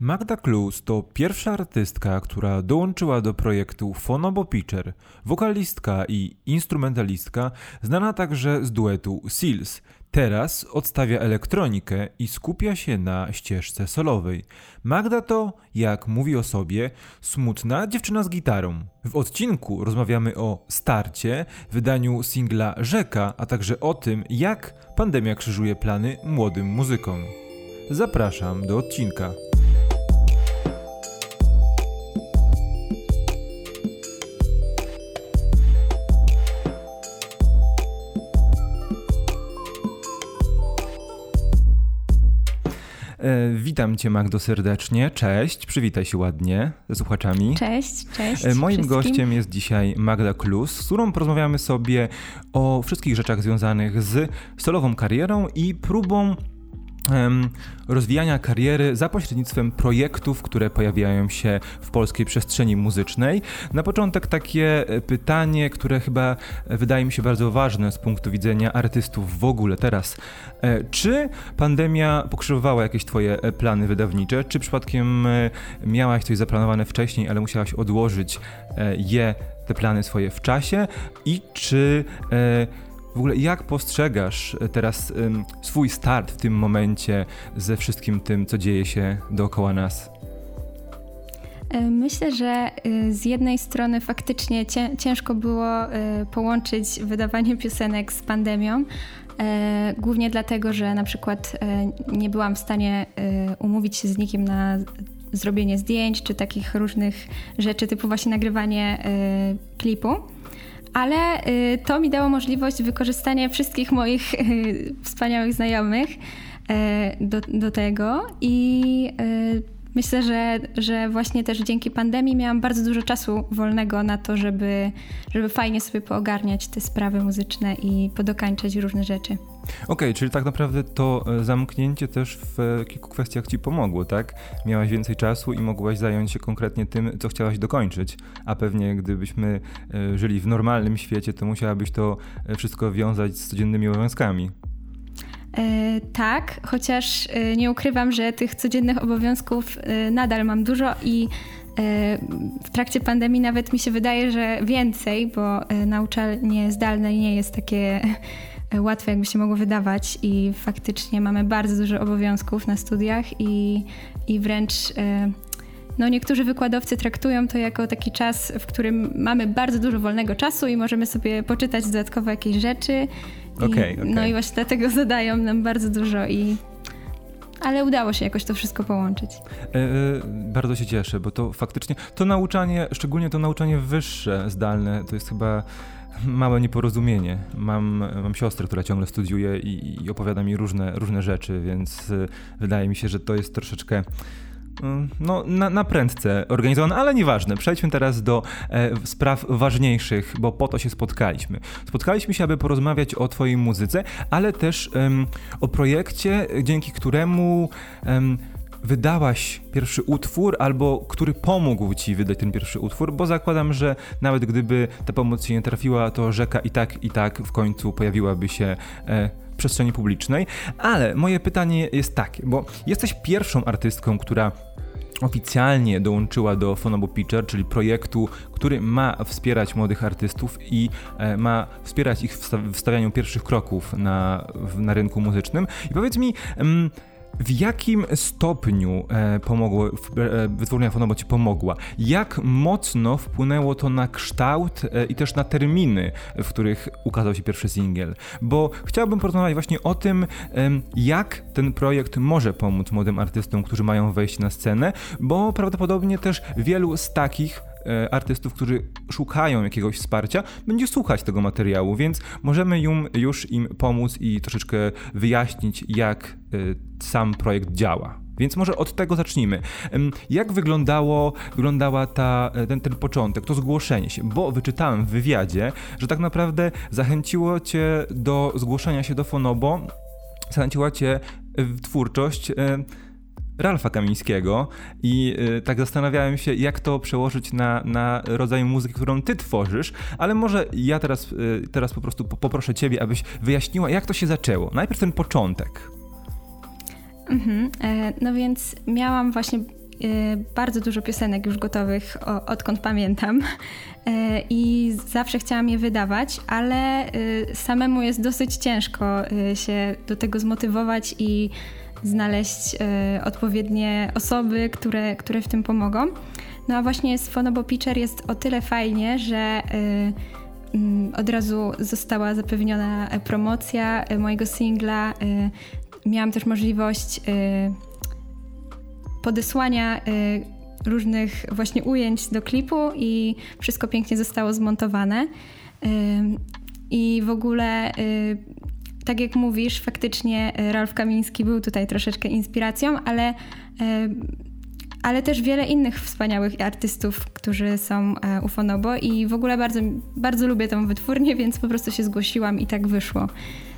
Magda Klus to pierwsza artystka, która dołączyła do projektu Fonobo Pitcher, wokalistka i instrumentalistka, znana także z duetu Seals. Teraz odstawia elektronikę i skupia się na ścieżce solowej. Magda to, jak mówi o sobie, smutna dziewczyna z gitarą. W odcinku rozmawiamy o starcie, wydaniu singla Rzeka, a także o tym, jak pandemia krzyżuje plany młodym muzykom. Zapraszam do odcinka. Witam Cię Magdo serdecznie, cześć, przywitaj się ładnie ze słuchaczami. Cześć, cześć. E, moim wszystkim. gościem jest dzisiaj Magda Klus, z którą porozmawiamy sobie o wszystkich rzeczach związanych z solową karierą i próbą rozwijania kariery za pośrednictwem projektów, które pojawiają się w polskiej przestrzeni muzycznej. Na początek takie e, pytanie, które chyba e, wydaje mi się bardzo ważne z punktu widzenia artystów w ogóle teraz. E, czy pandemia pokrzyżowała jakieś twoje plany wydawnicze? Czy przypadkiem miałaś coś zaplanowane wcześniej, ale musiałaś odłożyć je, te plany swoje w czasie? I czy w ogóle jak postrzegasz e, teraz swój start w tym momencie ze wszystkim tym, co dzieje się dookoła nas? E, myślę, że e, z jednej strony faktycznie ciężko było połączyć wydawanie piosenek z pandemią, głównie dlatego, że na przykład nie byłam w stanie umówić się z nikim na zrobienie zdjęć czy takich różnych rzeczy, typu właśnie nagrywanie klipu ale y, to mi dało możliwość wykorzystania wszystkich moich y, wspaniałych znajomych y, do, do tego i myślę, że, że właśnie też dzięki pandemii miałam bardzo dużo czasu wolnego na to, żeby, żeby fajnie sobie poogarniać te sprawy muzyczne i podokańczać różne rzeczy. Okej, okay, czyli tak naprawdę to e, zamknięcie też w e, kilku kwestiach ci pomogło, tak? Miałaś więcej czasu i mogłaś zająć się konkretnie tym, co chciałaś dokończyć, a pewnie gdybyśmy e, żyli w normalnym świecie, to musiałabyś to wszystko wiązać z codziennymi obowiązkami. E, tak, chociaż e, nie ukrywam, że tych codziennych obowiązków e, nadal mam dużo i w trakcie pandemii nawet mi się wydaje, że więcej, bo nauczanie zdalne nie jest takie łatwe, jakby się mogło wydawać i faktycznie mamy bardzo dużo obowiązków na studiach i, i wręcz no niektórzy wykładowcy traktują to jako taki czas, w którym mamy bardzo dużo wolnego czasu i możemy sobie poczytać dodatkowo jakieś rzeczy okay, okay. No i właśnie dlatego zadają nam bardzo dużo i ale udało się jakoś to wszystko połączyć. E, e, bardzo się cieszę, bo to faktycznie to nauczanie, szczególnie to nauczanie wyższe, zdalne, to jest chyba małe nieporozumienie. Mam, mam siostrę, która ciągle studiuje i, i opowiada mi różne, różne rzeczy, więc e, wydaje mi się, że to jest troszeczkę no, na, na prędce organizowane, ale nieważne. Przejdźmy teraz do e, spraw ważniejszych, bo po to się spotkaliśmy. Spotkaliśmy się, aby porozmawiać o Twojej muzyce, ale też o projekcie, dzięki któremu wydałaś pierwszy utwór, albo który pomógł ci wydać ten pierwszy utwór, bo zakładam, że nawet gdyby ta pomoc się nie trafiła, to rzeka i tak, i tak w końcu pojawiłaby się. E, przestrzeni publicznej, ale moje pytanie jest takie, bo jesteś pierwszą artystką, która oficjalnie dołączyła do Fonobo Pitcher, czyli projektu, który ma wspierać młodych artystów i e, ma wspierać ich w stawianiu pierwszych kroków na, na rynku muzycznym. I powiedz mi, w jakim stopniu e, pomogło, e, wytwórnia Fonobo ci pomogła? Jak mocno wpłynęło to na kształt e, i też na terminy, w których ukazał się pierwszy singiel? Bo chciałbym porozmawiać właśnie o tym, jak ten projekt może pomóc młodym artystom, którzy mają wejść na scenę, bo prawdopodobnie też wielu z takich E, artystów, którzy szukają jakiegoś wsparcia, będzie słuchać tego materiału, więc możemy już im pomóc i troszeczkę wyjaśnić, jak e, sam projekt działa. Więc może od tego zacznijmy. Jak wyglądało, wyglądała ta, e, ten, ten początek, to zgłoszenie się? Bo wyczytałem w wywiadzie, że tak naprawdę zachęciło cię do zgłoszenia się do Fonobo, zachęciła cię twórczość Ralfa Kamińskiego i y, tak zastanawiałem się, jak to przełożyć na, na rodzaj muzyki, którą ty tworzysz, ale może ja teraz, y, teraz po prostu poproszę ciebie, abyś wyjaśniła, jak to się zaczęło. Najpierw ten początek. Mhm, e, no więc miałam właśnie bardzo dużo piosenek już gotowych, odkąd pamiętam. I zawsze chciałam je wydawać, ale samemu jest dosyć ciężko się do tego zmotywować i znaleźć odpowiednie osoby, które, które w tym pomogą. No a właśnie z Fonobo Pitcher jest o tyle fajnie, że Mm, od razu została zapewniona promocja e, mojego singla. Miałam też możliwość podesłania różnych właśnie ujęć do klipu i wszystko pięknie zostało zmontowane. I w ogóle, tak jak mówisz, faktycznie Ralf Kamiński był tutaj troszeczkę inspiracją, ale ale też wiele innych wspaniałych artystów, którzy są e, u Fonobo i w ogóle bardzo, bardzo lubię tę wytwórnię, więc po prostu się zgłosiłam i tak wyszło.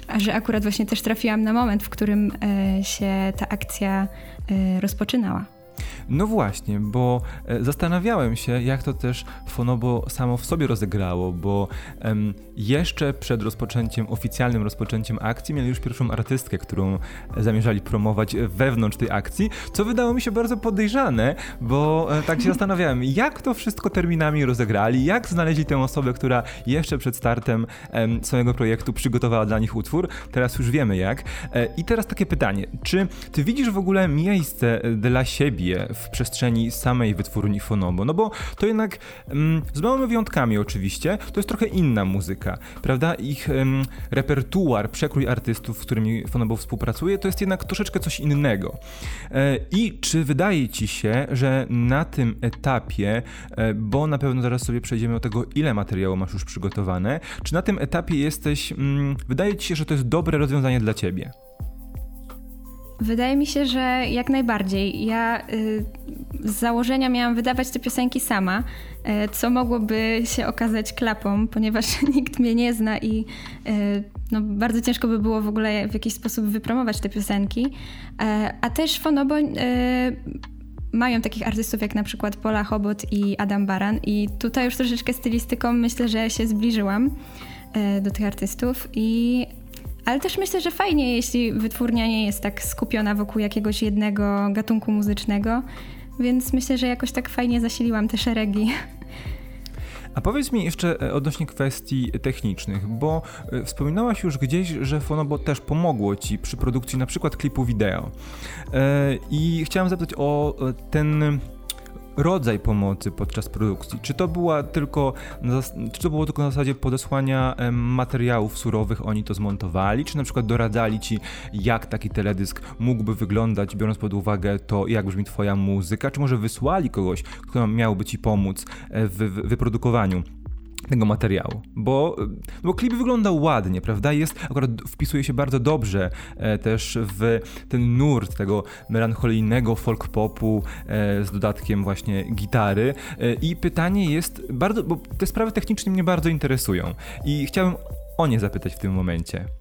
A że akurat właśnie też trafiłam na moment, w którym e, się ta akcja e, rozpoczynała. No właśnie, bo e, zastanawiałem się, jak to też Fonobo samo w sobie rozegrało, bo um, jeszcze przed rozpoczęciem, oficjalnym rozpoczęciem akcji mieli już pierwszą artystkę, którą zamierzali promować wewnątrz tej akcji, co wydało mi się bardzo podejrzane, bo e, tak się zastanawiałem, jak to wszystko terminami rozegrali, jak znaleźli tę osobę, która jeszcze przed startem um, swojego projektu przygotowała dla nich utwór. Teraz już wiemy jak. E, I teraz takie pytanie, czy ty widzisz w ogóle miejsce dla siebie w przestrzeni samej wytwórni Fonobo, no bo to jednak mm, z małymi wyjątkami oczywiście, to jest trochę inna muzyka, prawda? Ich mm, repertuar, przekrój artystów, z którymi Fonobo współpracuje, to jest jednak troszeczkę coś innego. E, I czy wydaje ci się, że na tym etapie, e, bo na pewno zaraz sobie przejdziemy do tego, ile materiału masz już przygotowane, czy na tym etapie jesteś, mm, wydaje ci się, że to jest dobre rozwiązanie dla ciebie? Wydaje mi się, że jak najbardziej. Ja y, z założenia miałam wydawać te piosenki sama, y, co mogłoby się okazać klapą, ponieważ nikt mnie nie zna i y, no, bardzo ciężko by było w ogóle w jakiś sposób wypromować te piosenki. E, a też Fonobo mają takich artystów jak na przykład Pola Hobot i Adam Baran i tutaj już troszeczkę stylistyką myślę, że się zbliżyłam do tych artystów i ale też myślę, że fajnie, jeśli wytwórnia nie jest tak skupiona wokół jakiegoś jednego gatunku muzycznego, więc myślę, że jakoś tak fajnie zasiliłam te szeregi. A powiedz mi jeszcze e, odnośnie kwestii technicznych, bo e, wspominałaś już gdzieś, że Fonobo też pomogło Ci przy produkcji na przykład klipu wideo. E, I chciałem zapytać o ten rodzaj pomocy podczas produkcji? Czy to była tylko, czy to było tylko na zasadzie podesłania materiałów surowych, oni to zmontowali, czy na przykład doradzali ci, jak taki teledysk mógłby wyglądać, biorąc pod uwagę to, jak brzmi twoja muzyka, czy może wysłali kogoś, kto miałby ci pomóc e, w wyprodukowaniu tego materiału, bo, bo klip wygląda ładnie, prawda? Jest, akurat wpisuje się bardzo dobrze e, też w ten nurt tego melancholijnego folk popu e, z dodatkiem właśnie gitary e, i pytanie jest bardzo, bo te sprawy techniczne mnie bardzo interesują i chciałem o nie zapytać w tym momencie.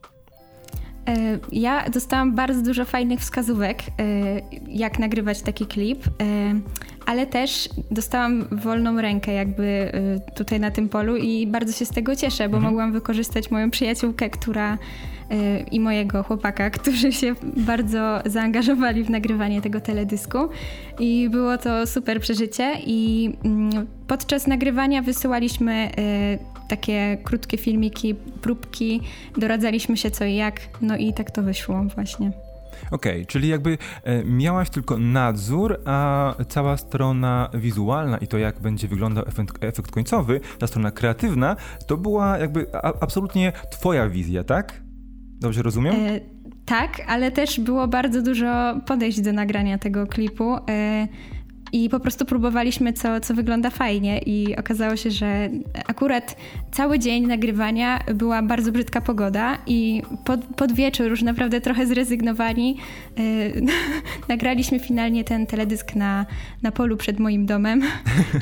E, ja dostałam bardzo dużo fajnych wskazówek, e, jak nagrywać taki klip, e, ale też dostałam wolną rękę jakby tutaj na tym polu i bardzo się z tego cieszę, bo mhm. mogłam wykorzystać moją przyjaciółkę, która i mojego chłopaka, którzy się bardzo zaangażowali w nagrywanie tego teledysku i było to super przeżycie i mm, podczas nagrywania wysyłaliśmy takie krótkie filmiki, próbki, doradzaliśmy się co i jak, no i tak to wyszło właśnie. Okej, okay, czyli jakby e, miałaś tylko nadzór, a cała strona wizualna i to, jak będzie wyglądał efekt, efekt końcowy, ta strona kreatywna, to była jakby a, absolutnie twoja wizja, tak? Dobrze rozumiem? E, tak, ale też było bardzo dużo podejść do nagrania tego klipu. E, i po prostu próbowaliśmy, co, co wygląda fajnie, i okazało się, że akurat cały dzień nagrywania była bardzo brzydka pogoda, i pod, pod wieczór, już naprawdę trochę zrezygnowani, yy, nagraliśmy finalnie ten teledysk na, na polu przed moim domem.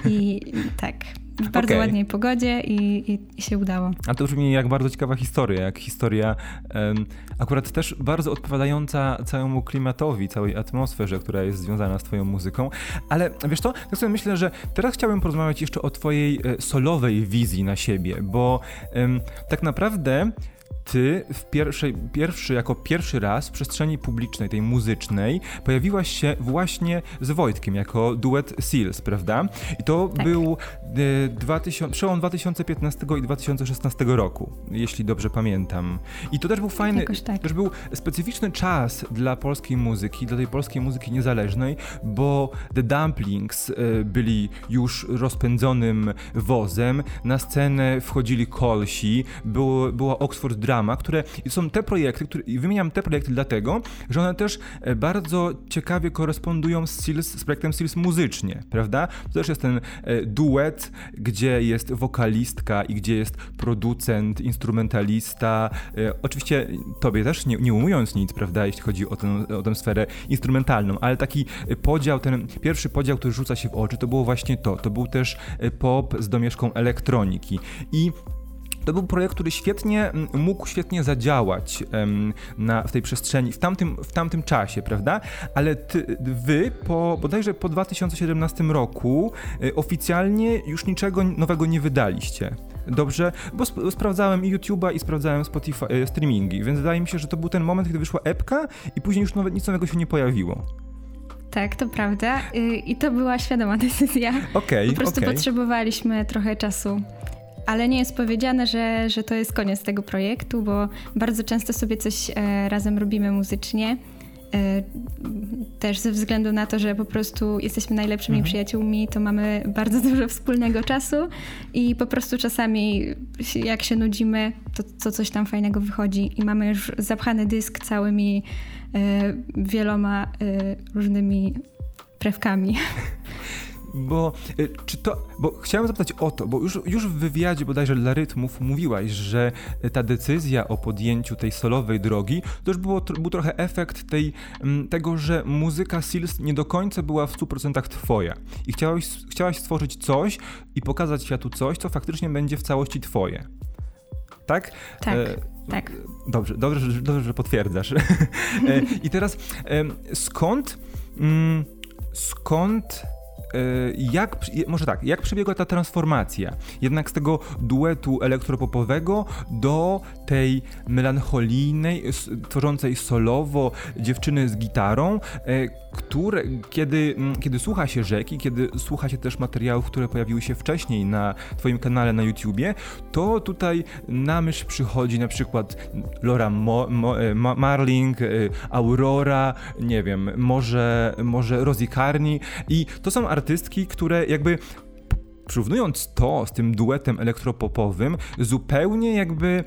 I tak w bardzo okay. ładnej pogodzie i, i, i, się udało. A to brzmi jak bardzo ciekawa historia, jak historia um, akurat też bardzo odpowiadająca całemu klimatowi, całej atmosferze, która jest związana z twoją muzyką. Ale wiesz co, tak sobie myślę, że teraz chciałbym porozmawiać jeszcze o twojej e, solowej wizji na siebie, bo um, tak naprawdę ty w pierwszej, pierwszy, jako pierwszy raz w przestrzeni publicznej, tej muzycznej, pojawiłaś się właśnie z Wojtkiem, jako duet Seals, prawda? I to tak. był e, 2000, przełom 2015 i 2016 roku, jeśli dobrze pamiętam. I to też był fajny, tak. też był specyficzny czas dla polskiej muzyki, dla tej polskiej muzyki niezależnej, bo The Dumplings e, byli już rozpędzonym wozem, na scenę wchodzili kolsi, było, była Oxford Drum Rama, które są te projekty, które, i wymieniam te projekty dlatego, że one też e, bardzo ciekawie korespondują z, Seals, z projektem Seals muzycznie, prawda? To też jest ten e, duet, gdzie jest wokalistka i gdzie jest producent, instrumentalista. E, oczywiście tobie też nie, nie umując nic, prawda, jeśli chodzi o tę, o tę sferę instrumentalną, ale taki podział, ten pierwszy podział, który rzuca się w oczy, to było właśnie to. To był też pop z domieszką elektroniki. I to był projekt, który świetnie mógł świetnie zadziałać na, w tej przestrzeni, w tamtym, w tamtym czasie, prawda? Ale ty, wy po, bodajże po 2017 roku y, oficjalnie już niczego nowego nie wydaliście. Dobrze, bo sp sprawdzałem YouTube'a i sprawdzałem Spotify, y, streamingi, więc wydaje mi się, że to był ten moment, kiedy wyszła epka i później już nowe, nic nowego się nie pojawiło. Tak, to prawda. Y, I to była świadoma decyzja. Okej, okay, Po prostu okay. potrzebowaliśmy trochę czasu ale nie jest powiedziane, że, że to jest koniec tego projektu, bo bardzo często sobie coś e, razem robimy muzycznie. E, też ze względu na to, że po prostu jesteśmy najlepszymi mhm. przyjaciółmi, to mamy bardzo dużo wspólnego czasu i po prostu czasami jak się nudzimy, to, to coś tam fajnego wychodzi i mamy już zapchany dysk całymi e, wieloma różnymi prewkami. Bo y, czy to, bo chciałem zapytać o to, bo już, już w wywiadzie bodajże dla rytmów mówiłaś, że ta decyzja o podjęciu tej solowej drogi to już było, był trochę efekt tej, mm, tego, że muzyka Seals nie do końca była w 100% twoja i chciałaś, chciałaś stworzyć coś i pokazać światu coś, co faktycznie będzie w całości twoje. Tak? Tak. E, tak. Dobrze, dobrze, dobrze, że potwierdzasz. e, I teraz skąd, mm, skąd jak, może tak, jak przebiegła ta transformacja? Jednak z tego duetu elektropopowego do tej melancholijnej, tworzącej solowo dziewczyny z gitarą, e, które, kiedy, kiedy słucha się rzeki, kiedy słucha się też materiałów, które pojawiły się wcześniej na Twoim kanale na YouTubie, to tutaj na myśl przychodzi na przykład Laura Mo, Mo, e, Marling, Aurora, nie wiem, może, może Rosie Carney i to są artystki, które jakby porównując to z tym duetem elektropopowym, zupełnie jakby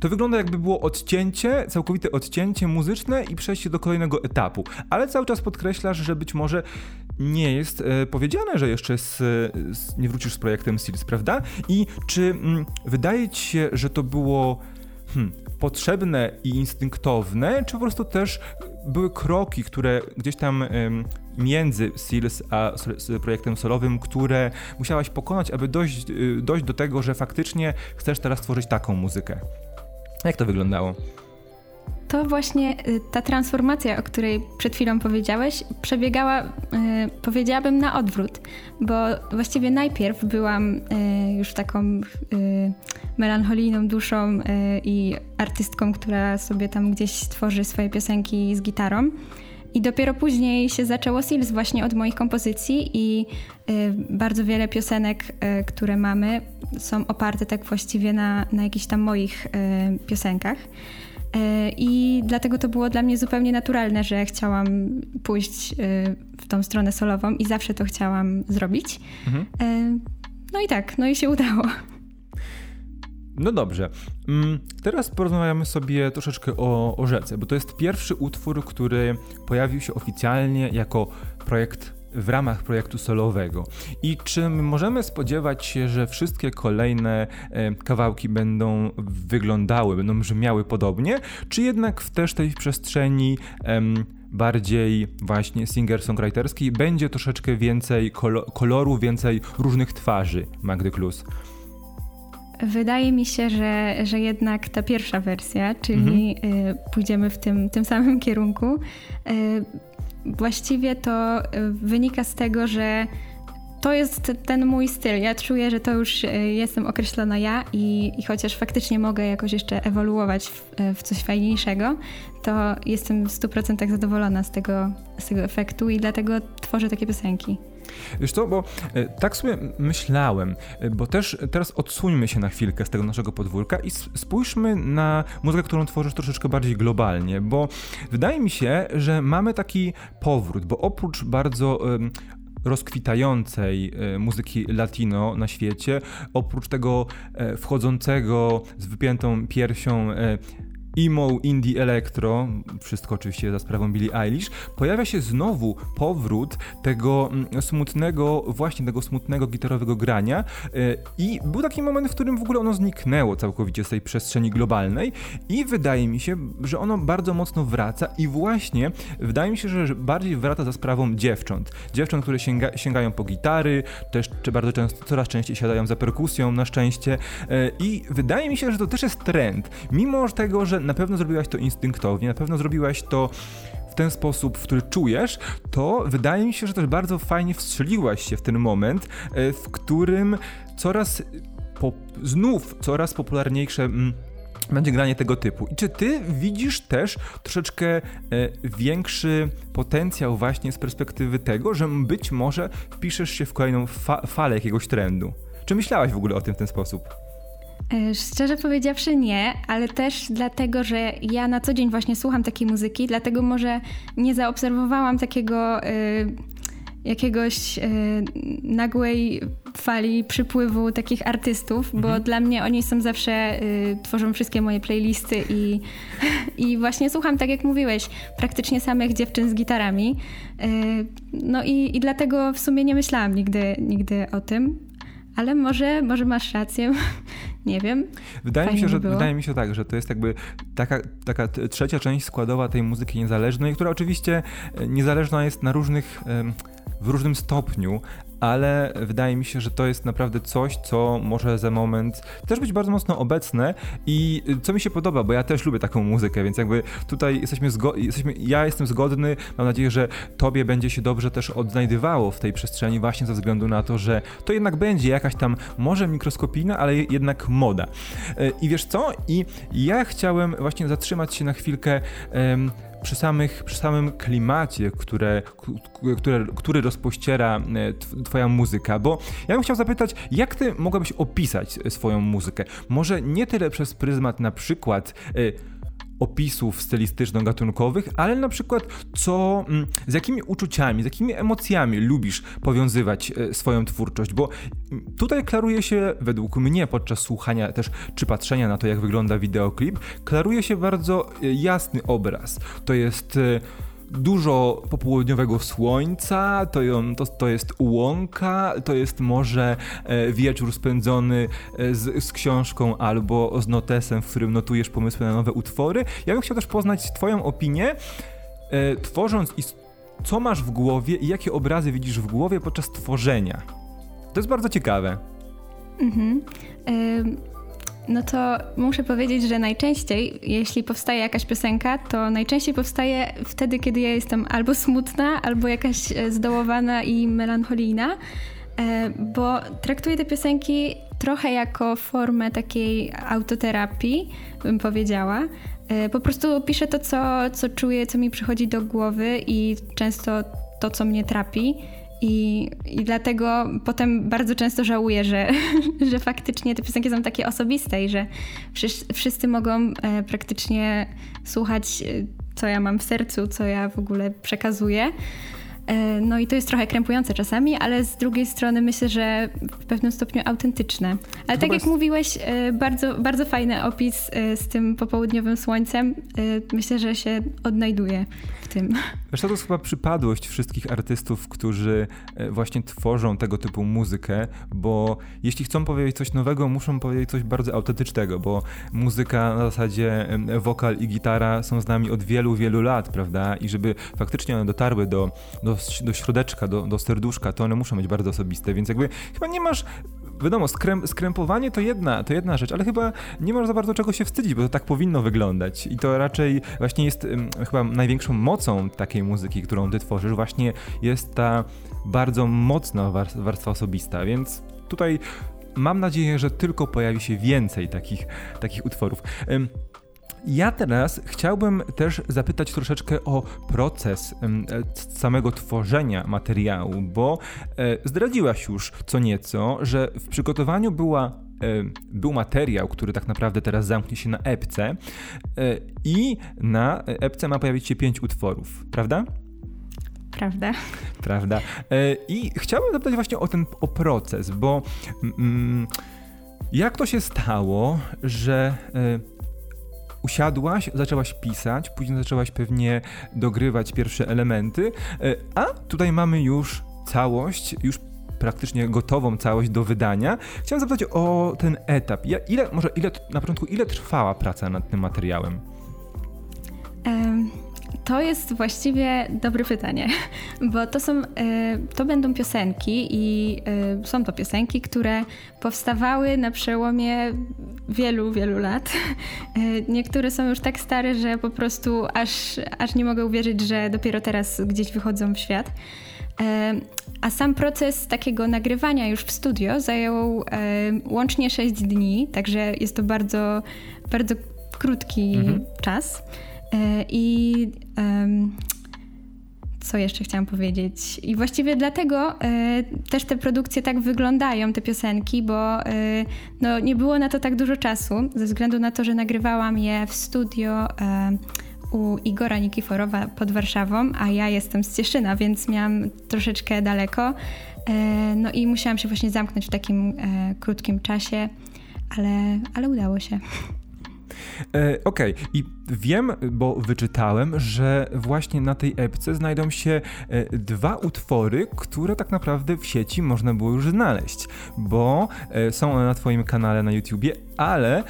to wygląda jakby było odcięcie, całkowite odcięcie muzyczne i przejście do kolejnego etapu. Ale cały czas podkreślasz, że być może nie jest e, powiedziane, że jeszcze z, z, nie wrócisz z projektem Seals, prawda? I czy mm, wydaje ci się, że to było hmm, potrzebne i instynktowne, czy po prostu też były kroki, które gdzieś tam między Seals a projektem solowym, które musiałaś pokonać, aby dojść, y, dojść do tego, że faktycznie chcesz teraz tworzyć taką muzykę. Jak to wyglądało? To właśnie y, ta transformacja, o której przed chwilą powiedziałeś, przebiegała, y, powiedziałabym, na odwrót, bo właściwie najpierw byłam już taką melancholijną duszą i artystką, która sobie tam gdzieś tworzy swoje piosenki z gitarą. I dopiero później się zaczęło Seals właśnie od moich kompozycji i y, bardzo wiele piosenek, y, które mamy, są oparte tak właściwie na, na jakichś tam moich y, piosenkach. Y, I dlatego to było dla mnie zupełnie naturalne, że chciałam pójść y, w tą stronę solową i zawsze to chciałam zrobić. Mhm. Y, no i tak, no i się udało. No dobrze. Mm, teraz porozmawiamy sobie troszeczkę o, o rzece, bo to jest pierwszy utwór, który pojawił się oficjalnie jako projekt w ramach projektu solowego. I czy możemy spodziewać się, że wszystkie kolejne e, kawałki będą wyglądały, będą brzmiały podobnie, czy jednak w też tej przestrzeni bardziej właśnie singer-songwriterskiej będzie troszeczkę więcej koloru, więcej różnych twarzy Magdy Klus? Wydaje mi się, że, że jednak ta pierwsza wersja, czyli mhm. Y, pójdziemy w tym, tym samym kierunku, y, właściwie to y, wynika z tego, że to jest ten mój styl. Ja czuję, że to już jestem określona ja i, i chociaż faktycznie mogę jakoś jeszcze ewoluować w, w coś fajniejszego, to jestem w 100% zadowolona z tego, z tego efektu i dlatego tworzę takie piosenki. Wiesz to, bo e, tak sobie myślałem, e, bo też teraz odsuńmy się na chwilkę z tego naszego podwórka i spójrzmy na muzykę, którą tworzysz troszeczkę bardziej globalnie, bo wydaje mi się, że mamy taki powrót, bo oprócz bardzo rozkwitającej e, muzyki latino na świecie, oprócz tego wchodzącego z wypiętą piersią emo, indie electro, wszystko oczywiście za sprawą Billie Eilish, pojawia się znowu powrót tego mm, smutnego, właśnie tego smutnego gitarowego grania e, i był taki moment, w którym w ogóle ono zniknęło całkowicie z tej przestrzeni globalnej i wydaje mi się, że ono bardzo mocno wraca i właśnie wydaje mi się, że bardziej wraca za sprawą dziewcząt. Dziewcząt, które sięga, sięgają po gitary, też bardzo często, coraz częściej siadają za perkusją na szczęście e, i wydaje mi się, że to też jest trend. Mimo tego, że na pewno zrobiłaś to instynktownie, na pewno zrobiłaś to w ten sposób, w który czujesz, to wydaje mi się, że też bardzo fajnie wstrzeliłaś się w ten moment, e, w którym coraz po, znów coraz popularniejsze mm, będzie granie tego typu. I czy ty widzisz też troszeczkę e, większy potencjał właśnie z perspektywy tego, że być może wpiszesz się w kolejną fa falę jakiegoś trendu? Czy myślałaś w ogóle o tym w ten sposób? E, szczerze powiedziawszy nie, ale też dlatego, że ja na co dzień właśnie słucham takiej muzyki, dlatego może nie zaobserwowałam takiego y, jakiegoś y, nagłej fali przypływu takich artystów, bo mhm. dla mnie oni są zawsze, y, tworzą wszystkie moje playlisty i, i właśnie słucham, tak jak mówiłeś, praktycznie samych dziewczyn z gitarami. no i, i dlatego w sumie nie myślałam nigdy, nigdy o tym ale może, może masz rację, nie wiem. Wydaje mi, się, że, wydaje mi się tak, że to jest jakby taka, taka trzecia część składowa tej muzyki niezależnej, która oczywiście e, niezależna jest na różnych, w różnym stopniu, ale wydaje mi się, że to jest naprawdę coś, co może za moment też być bardzo mocno obecne i co mi się podoba, bo ja też lubię taką muzykę, więc jakby tutaj jesteśmy, jesteśmy ja jestem zgodny, mam nadzieję, że tobie będzie się dobrze też odnajdywało w tej przestrzeni właśnie ze względu na to, że to jednak będzie jakaś tam może mikroskopijna, ale jednak moda. E, I wiesz co? I ja chciałem właśnie zatrzymać się na chwilkę przy, samych, przy samym klimacie, które, które, który rozpościera e, twoja muzyka, bo ja bym chciał zapytać, jak ty mogłabyś opisać swoją muzykę? Może nie tyle przez pryzmat na przykład e, opisów stylistyczno-gatunkowych, ale na przykład co, mm, z jakimi uczuciami, z jakimi emocjami lubisz powiązywać e, swoją twórczość, bo mm, tutaj klaruje się, według mnie, podczas słuchania też czy patrzenia na to, jak wygląda wideoklip, klaruje się bardzo e, jasny obraz. To jest e, dużo popołudniowego słońca, to, to, to jest łąka, to jest może e, wieczór spędzony e, z, z książką albo z notesem, w którym notujesz pomysły na nowe utwory. Ja bym chciał też poznać Twoją opinię, e, tworząc i co masz w głowie i jakie obrazy widzisz w głowie podczas tworzenia. To jest bardzo ciekawe. Mhm. No to muszę powiedzieć, że najczęściej, jeśli powstaje jakaś piosenka, to najczęściej powstaje wtedy, kiedy ja jestem albo smutna, albo jakaś e, zdołowana i melancholijna, e, bo traktuję te piosenki trochę jako formę takiej autoterapii, bym powiedziała. E, po prostu piszę to, co, co czuję, co mi przychodzi do głowy i często to, co mnie trapi. I, I dlatego potem bardzo często żałuję, że, że faktycznie te piosenki są takie osobiste i że wszyscy, wszyscy mogą e, praktycznie słuchać, e, co ja mam w sercu, co ja w ogóle przekazuję. E, no i to jest trochę krępujące czasami, ale z drugiej strony myślę, że w pewnym stopniu autentyczne. Ale tak jak mówiłeś, bardzo, bardzo fajny opis z tym popołudniowym słońcem. Myślę, że się odnajduje tym. Zresztą to jest chyba przypadłość wszystkich artystów, którzy właśnie tworzą tego typu muzykę, bo jeśli chcą powiedzieć coś nowego, muszą powiedzieć coś bardzo autentycznego, bo muzyka na zasadzie wokal i gitara są z nami od wielu, wielu lat, prawda? I żeby faktycznie one dotarły do, do do, do środeczka, do, do serduszka, to one muszą być bardzo osobiste, więc jakby chyba nie masz wiadomo, skręp, skrępowanie to jedna, to jedna rzecz, ale chyba nie ma za bardzo czego się wstydzić, bo to tak powinno wyglądać. I to raczej właśnie jest chyba największą mocą takiej muzyki, którą ty tworzysz, właśnie jest ta bardzo mocna warstwa osobista, więc tutaj mam nadzieję, że tylko pojawi się więcej takich, takich utworów. Ja teraz chciałbym też zapytać troszeczkę o proces samego tworzenia materiału, bo e, zdradziłaś już co nieco, że w przygotowaniu była e, był materiał, który tak naprawdę teraz zamknie się na epce e, i na epce ma pojawić się pięć utworów, prawda? Prawda. Prawda. I chciałbym zapytać właśnie o ten o proces, bo mm, jak to się stało, że usiadłaś, zaczęłaś pisać, później zaczęłaś pewnie dogrywać pierwsze elementy, e, a tutaj mamy już całość, już praktycznie gotową całość do wydania. Chciałem zapytać o ten etap. Ile, może ile, na początku, ile trwała praca nad tym materiałem? Um to jest właściwie dobre pytanie, bo to są, e, to będą piosenki i e, są to piosenki, które powstawały na przełomie wielu, wielu lat. E, niektóre są już tak stare, że po prostu aż, aż nie mogę uwierzyć, że dopiero teraz gdzieś wychodzą w świat. A sam proces takiego nagrywania już w studio zajął łącznie 6 dni, także jest to bardzo, bardzo krótki mhm. czas. E, I co jeszcze chciałam powiedzieć? I właściwie dlatego e, też te produkcje tak wyglądają, te piosenki, bo e, no, nie było na to tak dużo czasu, ze względu na to, że nagrywałam je w studio u Igora Nikiforowa pod Warszawą, a ja jestem z Cieszyna, więc miałam troszeczkę daleko. No i musiałam się właśnie zamknąć w takim krótkim czasie, ale, ale udało się. E, Okej, okay. i wiem, bo wyczytałem, że właśnie na tej epce znajdą się e, dwa utwory, które tak naprawdę w sieci można było już znaleźć, bo e, są one na Twoim kanale na YouTubie, ale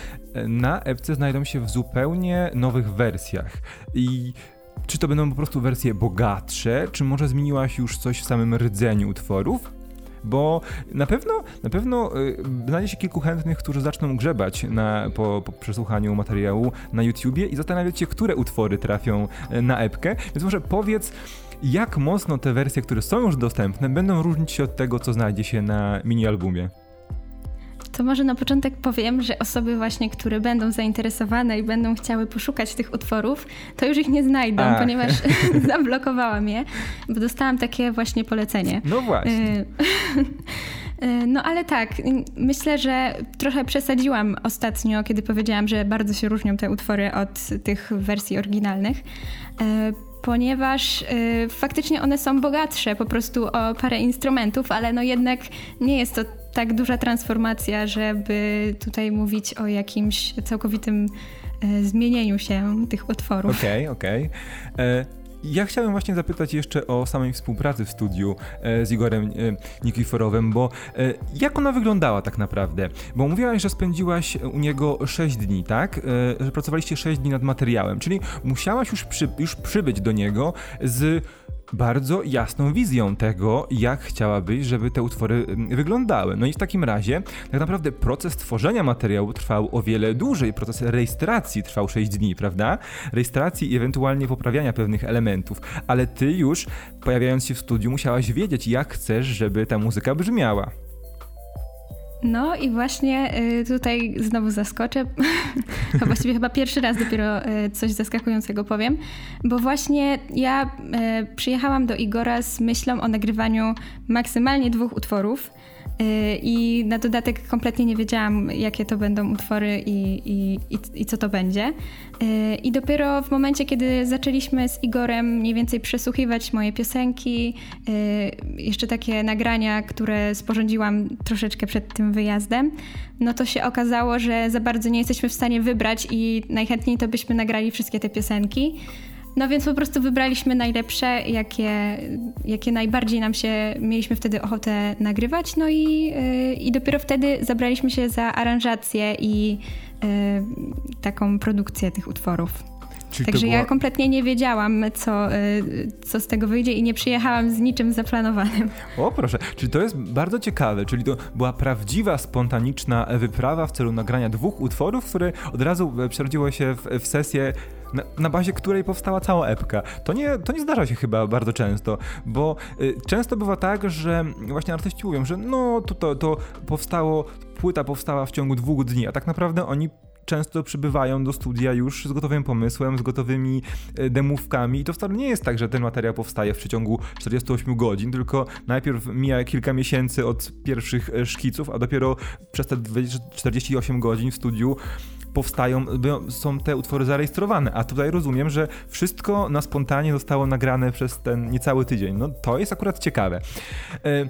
na epce znajdą się w zupełnie nowych wersjach. I czy to będą po prostu wersje bogatsze, czy może zmieniłaś już coś w samym rdzeniu utworów? Bo na pewno, na pewno y, znajdzie się kilku chętnych, którzy zaczną grzebać na, po, po przesłuchaniu materiału na YouTubie i zastanawiać się, które utwory trafią y, na epkę, więc może powiedz, jak mocno te wersje, które są już dostępne, będą różnić się od tego, co znajdzie się na mini-albumie. To może na początek powiem, że osoby właśnie, które będą zainteresowane i będą chciały poszukać tych utworów, to już ich nie znajdą, A. ponieważ zablokowałam je, bo dostałam takie właśnie polecenie. No właśnie. Y, y, no ale tak, myślę, że trochę przesadziłam ostatnio, kiedy powiedziałam, że bardzo się różnią te utwory od tych wersji oryginalnych y, ponieważ y, faktycznie one są bogatsze po prostu o parę instrumentów, ale no jednak nie jest to tak duża transformacja, żeby tutaj mówić o jakimś całkowitym e, zmienieniu się tych utworów. Okej, okay, okej. Okay. E, ja chciałem właśnie zapytać jeszcze o samej współpracy w studiu e, z Igorem Nikiforowem, bo jak ona wyglądała tak naprawdę? Bo mówiłaś, że spędziłaś u niego 6 dni, tak? Że pracowaliście 6 dni nad materiałem, czyli musiałaś już, przy, już przybyć do niego z bardzo jasną wizją tego, jak chciałabyś, żeby te utwory mm, wyglądały. No i w takim razie, tak naprawdę proces tworzenia materiału trwał o wiele dłużej. Proces rejestracji trwał 6 dni, prawda? Rejestracji i ewentualnie poprawiania pewnych elementów, ale ty już, pojawiając się w studiu, musiałaś wiedzieć, jak chcesz, żeby ta muzyka brzmiała. No i właśnie y, tutaj znowu zaskoczę. właściwie chyba pierwszy raz dopiero y, coś zaskakującego powiem, bo właśnie ja y, przyjechałam do Igora z myślą o nagrywaniu maksymalnie dwóch utworów I na dodatek kompletnie nie wiedziałam, jakie to będą utwory i, i, i, i, co to będzie. Y, I dopiero w momencie, kiedy zaczęliśmy z Igorem mniej więcej przesłuchiwać moje piosenki, y, jeszcze takie nagrania, które sporządziłam troszeczkę przed tym wyjazdem, no to się okazało, że za bardzo nie jesteśmy w stanie wybrać i najchętniej to byśmy nagrali wszystkie te piosenki. No więc po prostu wybraliśmy najlepsze, jakie, jakie najbardziej nam się, mieliśmy wtedy ochotę nagrywać, no i, yy, i dopiero wtedy zabraliśmy się za aranżację i yy, taką produkcję tych utworów. Czyli Także była... ja kompletnie nie wiedziałam, co, co z tego wyjdzie i nie przyjechałam z niczym zaplanowanym. O proszę, czyli to jest bardzo ciekawe, czyli to była prawdziwa, spontaniczna wyprawa w celu nagrania dwóch utworów, które od razu przerodziły się w, w sesję na, na, bazie której powstała cała epka. To nie, to nie zdarza się chyba bardzo często, bo y, często bywa tak, że właśnie artyści mówią, że no to, to, to powstało, płyta powstała w ciągu dwóch dni, a tak naprawdę oni często przybywają do studia już z gotowym pomysłem, z gotowymi y, demówkami i to wcale nie jest tak, że ten materiał powstaje w przeciągu 48 godzin, tylko najpierw mija kilka miesięcy od pierwszych y, szkiców, a dopiero przez te 48 godzin w studiu powstają, są te utwory zarejestrowane, a tutaj rozumiem, że wszystko na spontanie zostało nagrane przez ten niecały tydzień. No to jest akurat ciekawe. E,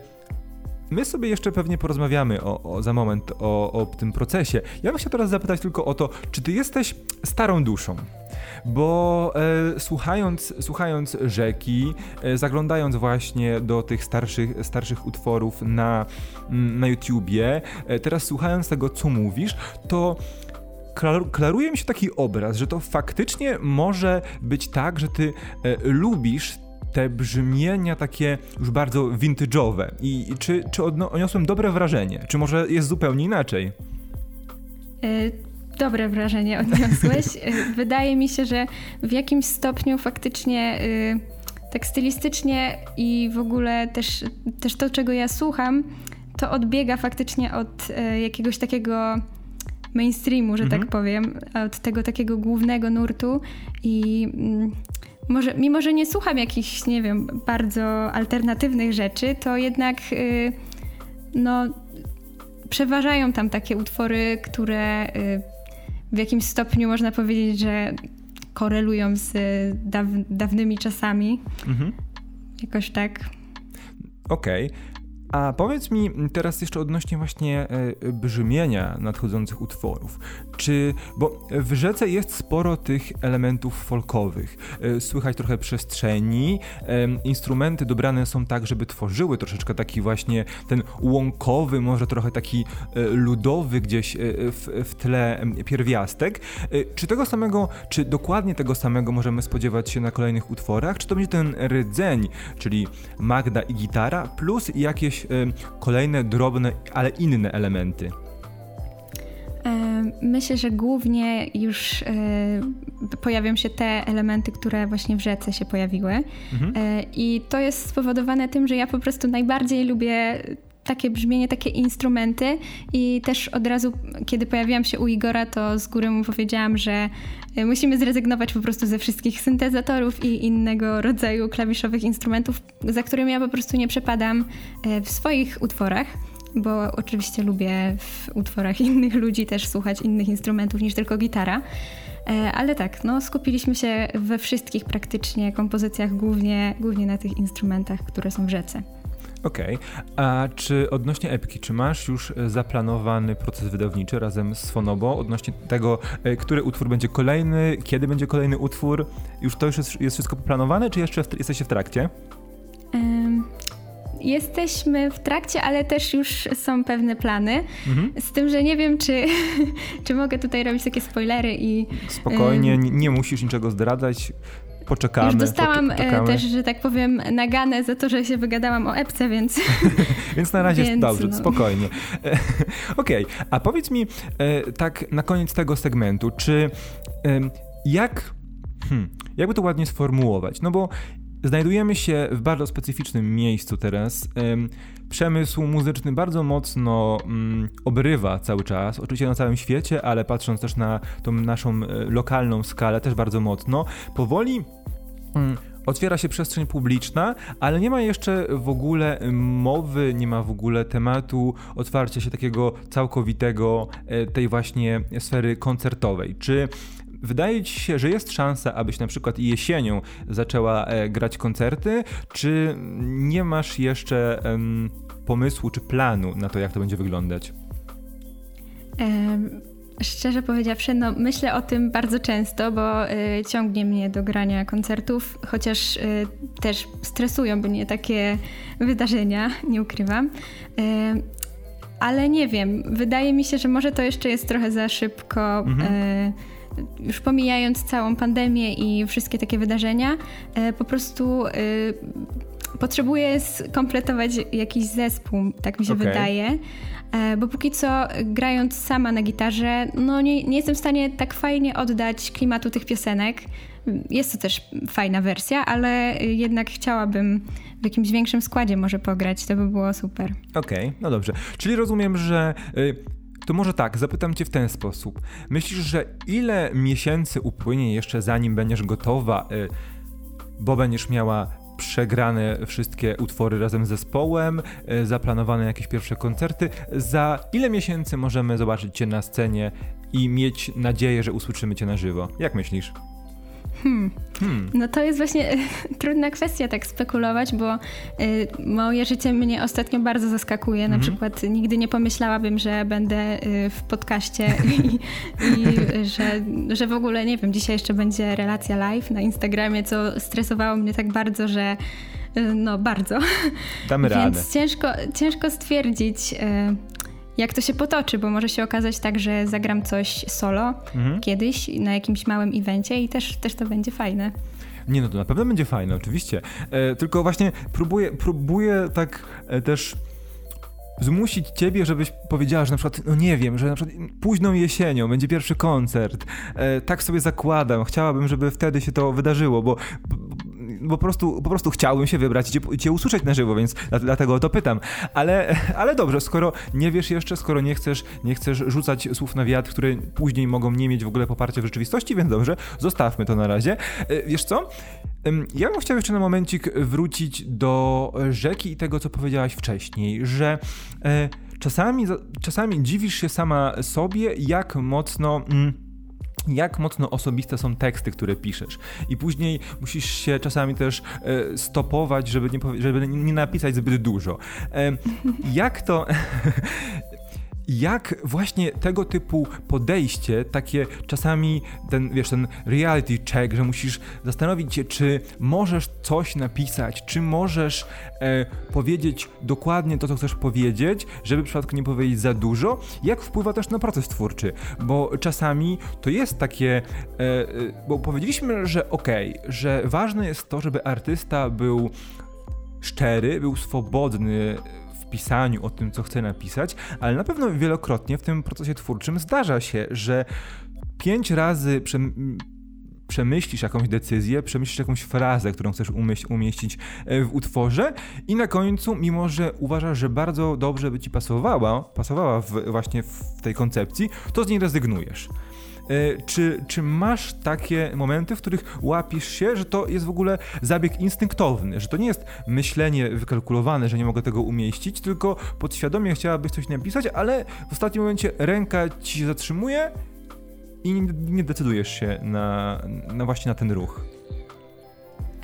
my sobie jeszcze pewnie porozmawiamy o, o za moment o, o, tym procesie. Ja bym teraz zapytać tylko o to, czy ty jesteś starą duszą? Bo e, słuchając, słuchając rzeki, e, zaglądając właśnie do tych starszych, starszych utworów na, na YouTubie, e, teraz słuchając tego, co mówisz, to klaruje mi się taki obraz, że to faktycznie może być tak, że ty e, lubisz te brzmienia takie już bardzo vintage'owe. I, i czy, czy odniosłem dobre wrażenie? Czy może jest zupełnie inaczej? E, dobre wrażenie odniosłeś. E, wydaje mi się, że w jakimś stopniu faktycznie tak stylistycznie i w ogóle też, też to, czego ja słucham, to odbiega faktycznie od jakiegoś takiego mainstreamu, że tak mhm. tak powiem, od tego takiego głównego nurtu i mm, może, mimo, że nie słucham jakichś, nie wiem, bardzo alternatywnych rzeczy, to jednak y, no, przeważają tam takie utwory, które y, w jakimś stopniu można powiedzieć, że korelują z daw dawnymi czasami. Mhm. Jakoś tak. Okej. Okay. A powiedz mi teraz jeszcze odnośnie właśnie e, brzmienia nadchodzących utworów. Czy, bo w rzece jest sporo tych elementów folkowych. E, słychać trochę przestrzeni, instrumenty dobrane są tak, żeby tworzyły troszeczkę taki właśnie ten łąkowy, może trochę taki e, ludowy gdzieś w, w tle pierwiastek. Czy tego samego, czy dokładnie tego samego możemy spodziewać się na kolejnych utworach? Czy to będzie ten rdzeń, czyli Magda i gitara, plus jakieś kolejne drobne, ale inne elementy? Myślę, że głównie już pojawią się te elementy, które właśnie w rzece się pojawiły. Mhm. I to jest spowodowane tym, że ja po prostu najbardziej lubię takie brzmienie, takie instrumenty i też od razu, kiedy pojawiłam się u Igora, to z góry mu powiedziałam, że e, musimy zrezygnować po prostu ze wszystkich syntezatorów i innego rodzaju klawiszowych instrumentów, za którymi ja po prostu nie przepadam e, w swoich utworach bo oczywiście lubię w utworach innych ludzi też słuchać innych instrumentów niż tylko gitara. E, ale tak, no, skupiliśmy się we wszystkich praktycznie kompozycjach, głównie, głównie na tych instrumentach, które są w rzece. Okej, okay. a czy odnośnie epki, czy masz już e, zaplanowany proces wydawniczy razem z Fonobo odnośnie tego, e, który utwór będzie kolejny, kiedy będzie kolejny utwór? Już to już jest, jest wszystko poplanowane, czy jeszcze w, jesteście w trakcie? Um, jesteśmy w trakcie, ale też już są pewne plany. Mhm. Z tym, że nie wiem, czy, czy mogę tutaj robić takie spoilery i. Spokojnie, nie, nie musisz niczego zdradzać poczekamy. Już dostałam e, poczekamy. też, że tak powiem, naganę za to, że się wygadałam o epce, więc... więc na razie więc, dobrze, no. spokojnie. Okej, okay. a powiedz mi e, tak na koniec tego segmentu, czy jak... Hmm, jakby to ładnie sformułować? No bo znajdujemy się w bardzo specyficznym miejscu teraz. Przemysł muzyczny bardzo mocno mm, obrywa cały czas, oczywiście na całym świecie, ale patrząc też na tą naszą e, lokalną skalę, też bardzo mocno. Powoli. Mm, otwiera się przestrzeń publiczna, ale nie ma jeszcze w ogóle mowy, nie ma w ogóle tematu otwarcia się takiego całkowitego e, tej właśnie sfery koncertowej. Czy Wydaje ci się, że jest szansa, abyś na przykład jesienią zaczęła e, grać koncerty, czy nie masz jeszcze pomysłu czy planu na to, jak to będzie wyglądać? Um. Szczerze powiedziawszy, no myślę o tym bardzo często, bo y, ciągnie mnie do grania koncertów, chociaż y, też stresują mnie takie wydarzenia, nie ukrywam. Y, ale nie wiem, wydaje mi się, że może to jeszcze jest trochę za szybko. Mhm już pomijając całą pandemię i wszystkie takie wydarzenia, po prostu potrzebuję skompletować jakiś zespół, tak mi się okay. wydaje. E, bo póki co grając sama na gitarze, no nie, nie jestem w stanie tak fajnie oddać klimatu tych piosenek. Jest to też fajna wersja, ale jednak chciałabym w jakimś większym składzie może pograć, to by było super. Okej, okay, no dobrze. Czyli rozumiem, że y, to może tak, zapytam cię w ten sposób. Myślisz, że ile miesięcy upłynie jeszcze zanim będziesz gotowa, y, bo będziesz miała przegrane wszystkie utwory razem z zespołem, e, zaplanowane jakieś pierwsze koncerty. Za ile miesięcy możemy zobaczyć Cię na scenie i mieć nadzieję, że usłyszymy Cię na żywo? Jak myślisz? Hmm. Hmm. No to jest właśnie trudna kwestia tak spekulować, bo y, moje życie mnie ostatnio bardzo zaskakuje. Na mm -hmm. przykład nigdy nie pomyślałabym, że będę y, w podcaście i, i że, że w ogóle, nie wiem, dzisiaj jeszcze będzie relacja live na Instagramie, co stresowało mnie tak bardzo, że y, no bardzo. Damy radę. Więc ciężko, ciężko stwierdzić y, jak to się potoczy, bo może się okazać tak, że zagram coś solo mhm. kiedyś na jakimś małym evencie i też, też to będzie fajne. Nie, no to na pewno będzie fajne, oczywiście. E, tylko właśnie próbuję, próbuję tak e, też zmusić ciebie, żebyś powiedziała, że na przykład, no nie wiem, że na przykład późną jesienią będzie pierwszy koncert. E, tak sobie zakładam. Chciałabym, żeby wtedy się to wydarzyło, bo po prostu, po prostu chciałbym się wybrać i cię, cię usłyszeć na żywo, więc dlatego o to pytam. Ale, ale dobrze, skoro nie wiesz jeszcze, skoro nie chcesz, nie chcesz rzucać słów na wiatr, które później mogą nie mieć w ogóle poparcia w rzeczywistości, więc dobrze, zostawmy to na razie. E, wiesz co? Ja bym chciał jeszcze na momencik wrócić do rzeki i tego, co powiedziałaś wcześniej, że e, czasami, czasami dziwisz się sama sobie, jak mocno. Mm, jak mocno osobiste są teksty, które piszesz. I później musisz się czasami też e, stopować, żeby nie, żeby nie napisać zbyt dużo. E, jak to. jak właśnie tego typu podejście, takie czasami ten, wiesz, ten reality check, że musisz zastanowić się, czy możesz coś napisać, czy możesz e, powiedzieć dokładnie to, co chcesz powiedzieć, żeby w przypadku nie powiedzieć za dużo, jak wpływa też na proces twórczy, bo czasami to jest takie, e, e bo powiedzieliśmy, że okej, okay, że ważne jest to, żeby artysta był szczery, był swobodny pisaniu, o tym, co chcę napisać, ale na pewno wielokrotnie w tym procesie twórczym zdarza się, że pięć razy prze przemyślisz jakąś decyzję, przemyślisz jakąś frazę, którą chcesz umieścić e, w utworze i na końcu, mimo że uważasz, że bardzo dobrze by ci pasowała, pasowała w, właśnie w tej koncepcji, to z niej rezygnujesz. E, czy, czy masz takie momenty, w których łapisz się, że to jest w ogóle zabieg instynktowny, że to nie jest myślenie wykalkulowane, że nie mogę tego umieścić, tylko podświadomie chciałabyś coś napisać, ale w ostatnim momencie ręka ci się zatrzymuje i nie, nie decydujesz się na, na właśnie na ten ruch?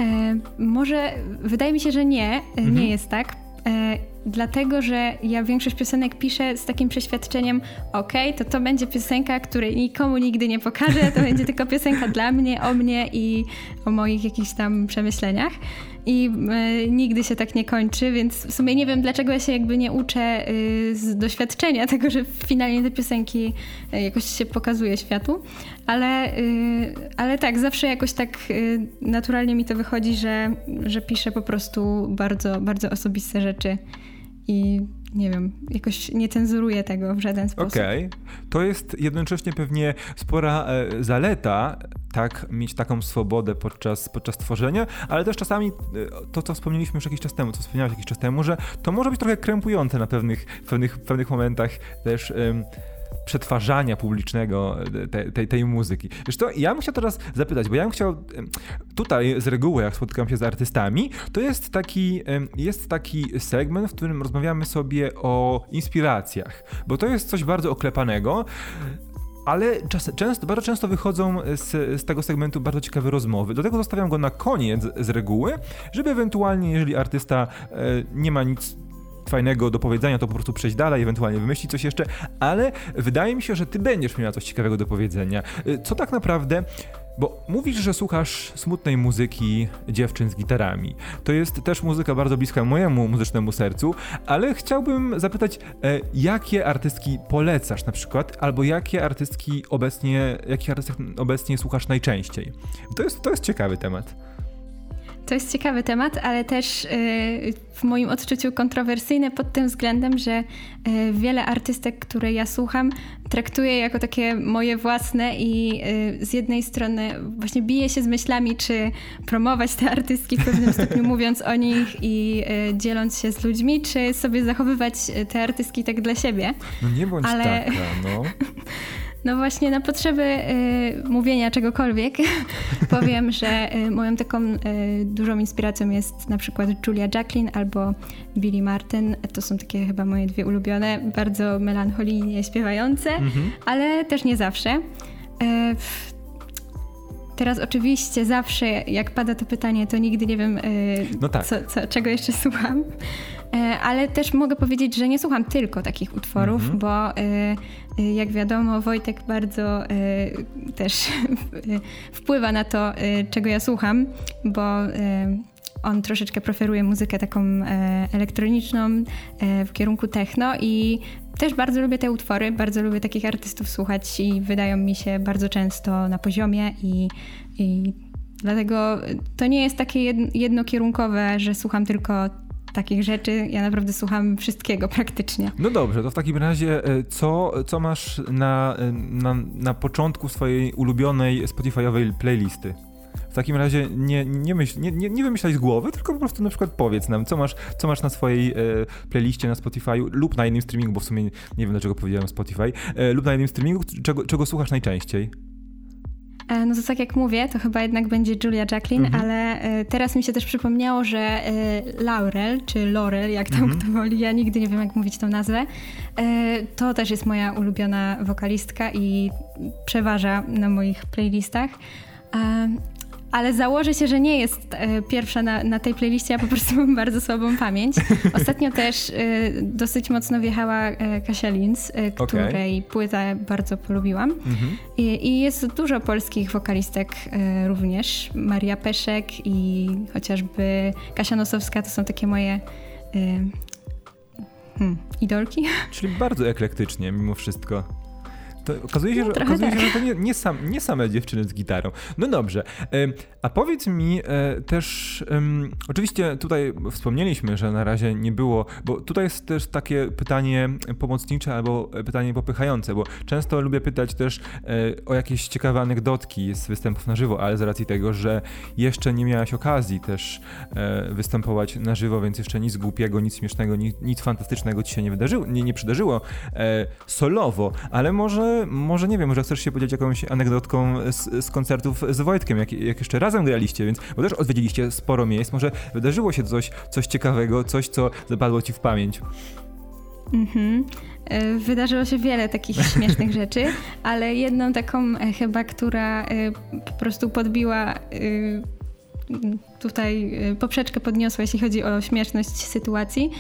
E, może wydaje mi się, że nie, e, mhm. nie jest tak. E, dlatego, że ja większość piosenek piszę z takim przeświadczeniem, ok, to to będzie piosenka, której nikomu nigdy nie pokażę, to będzie tylko piosenka dla mnie, o mnie i o moich jakichś tam przemyśleniach i y, nigdy się tak nie kończy, więc w sumie nie wiem, dlaczego ja się jakby nie uczę y, z doświadczenia tego, że finalnie te piosenki y, jakoś się pokazuje światu, ale, ale tak, zawsze jakoś tak naturalnie mi to wychodzi, że, że piszę po prostu bardzo, bardzo osobiste rzeczy i nie wiem, jakoś nie cenzuruję tego w żaden sposób. Okej, okay. to jest jednocześnie pewnie spora e, zaleta, tak, mieć taką swobodę podczas, podczas tworzenia, ale też czasami e, to, co wspomnieliśmy już jakiś czas temu, co wspomniałeś jakiś czas temu, że to może być trochę krępujące na pewnych, pewnych, pewnych momentach też przetwarzania publicznego tej, tej, tej muzyki. Wiesz to, ja bym chciał teraz zapytać, bo ja bym chciał, tutaj z reguły jak spotykam się z artystami, to jest taki, jest taki segment, w którym rozmawiamy sobie o inspiracjach, bo to jest coś bardzo oklepanego, ale czas, często, bardzo często wychodzą z, z, tego segmentu bardzo ciekawe rozmowy. Do tego zostawiam go na koniec z reguły, żeby ewentualnie, jeżeli artysta e, nie ma nic fajnego do powiedzenia, to po prostu przejść dalej, ewentualnie wymyślić coś jeszcze, ale wydaje mi się, że ty będziesz miała coś ciekawego do powiedzenia. Y, co tak naprawdę Bo mówisz, że słuchasz smutnej muzyki dziewczyn z gitarami. To jest też muzyka bardzo bliska mojemu muzycznemu sercu, ale chciałbym zapytać, e, jakie artystki polecasz na przykład, albo jakie artystki obecnie, jakich artystek obecnie słuchasz najczęściej? To jest, to jest ciekawy temat. To jest ciekawy temat, ale też y, w moim odczuciu kontrowersyjny pod tym względem, że y, wiele artystek, które ja słucham, traktuję jako takie moje własne i y, z jednej strony właśnie biję się z myślami, czy promować te artystki w pewnym stopniu, mówiąc o nich i dzieląc się z ludźmi, czy sobie zachowywać te artystki tak dla siebie. No nie bądź ale... taka, no. No właśnie na potrzeby y, mówienia czegokolwiek powiem, że y, moją taką y, dużą inspiracją jest na przykład Julia Jacqueline albo Billy Martin. To są takie chyba moje dwie ulubione, bardzo melancholijnie śpiewające, mhm. ale też nie zawsze. Y, teraz oczywiście zawsze jak pada to pytanie, to nigdy nie wiem, y, no tak. co, co, czego jeszcze słucham. E, ale też mogę powiedzieć, że nie słucham tylko takich utworów, mhm. bo e, e, jak wiadomo, Wojtek bardzo też wpływa na to, czego ja słucham, bo on troszeczkę preferuje muzykę taką elektroniczną w kierunku techno i też bardzo lubię te utwory, bardzo lubię takich artystów słuchać i wydają mi się bardzo często na poziomie i, i dlatego to nie jest takie jednokierunkowe, że słucham tylko takich rzeczy. Ja naprawdę słucham wszystkiego praktycznie. No dobrze, to w takim razie e, co, co masz na, e, na, na początku swojej ulubionej Spotify'owej playlisty? W takim razie nie, nie, myśl, nie, nie, nie wymyślaj z głowy, tylko po prostu na przykład powiedz nam, co masz, co masz na swojej e, playliście na Spotify lub na innym streamingu, bo w sumie nie wiem dlaczego powiedziałem Spotify, e, lub na innym streamingu, czego, czego słuchasz najczęściej? E, no to tak jak mówię, to chyba jednak będzie Julia Jacqueline, mhm. ale e, teraz mi się też przypomniało, że e, Laurel, czy Laurel, jak tam mhm. kto woli, ja nigdy nie wiem jak mówić tą nazwę, to też jest moja ulubiona wokalistka i przeważa na moich playlistach ale założę się, że nie jest e, pierwsza na, na, tej playliście, ja po prostu mam bardzo słabą pamięć. Ostatnio też e, dosyć mocno wjechała e, Kasia Linz, której okay. płytę bardzo polubiłam. Mhm. I, I, jest dużo polskich wokalistek również. Maria Peszek i chociażby Kasia Nosowska to są takie moje hmm, idolki. Czyli bardzo eklektycznie mimo wszystko. To okazuje się, że, okazuje tak. się, że to nie, nie, sam, nie same dziewczyny z gitarą. No dobrze. A powiedz mi e, też, oczywiście tutaj wspomnieliśmy, że na razie nie było, bo tutaj jest też takie pytanie pomocnicze albo pytanie popychające, bo często lubię pytać też e, o jakieś ciekawe anegdotki z występów na żywo, ale z racji tego, że jeszcze nie miałaś okazji też e, występować na żywo, więc jeszcze nic głupiego, nic śmiesznego, nic, nic fantastycznego ci się nie wydarzyło, nie, nie przydarzyło solowo, ale może może, nie wiem, może chcesz się podzielić jakąś anegdotką z, z koncertów z Wojtkiem, jak, jak jeszcze razem graliście, więc, bo też odwiedziliście sporo miejsc, może wydarzyło się coś, coś ciekawego, coś, co zapadło ci w pamięć. Mhm. E, wydarzyło się wiele takich śmiesznych rzeczy, ale jedną taką e, chyba, która e, po prostu podbiła tutaj poprzeczkę podniosła, jeśli chodzi o śmieszność sytuacji,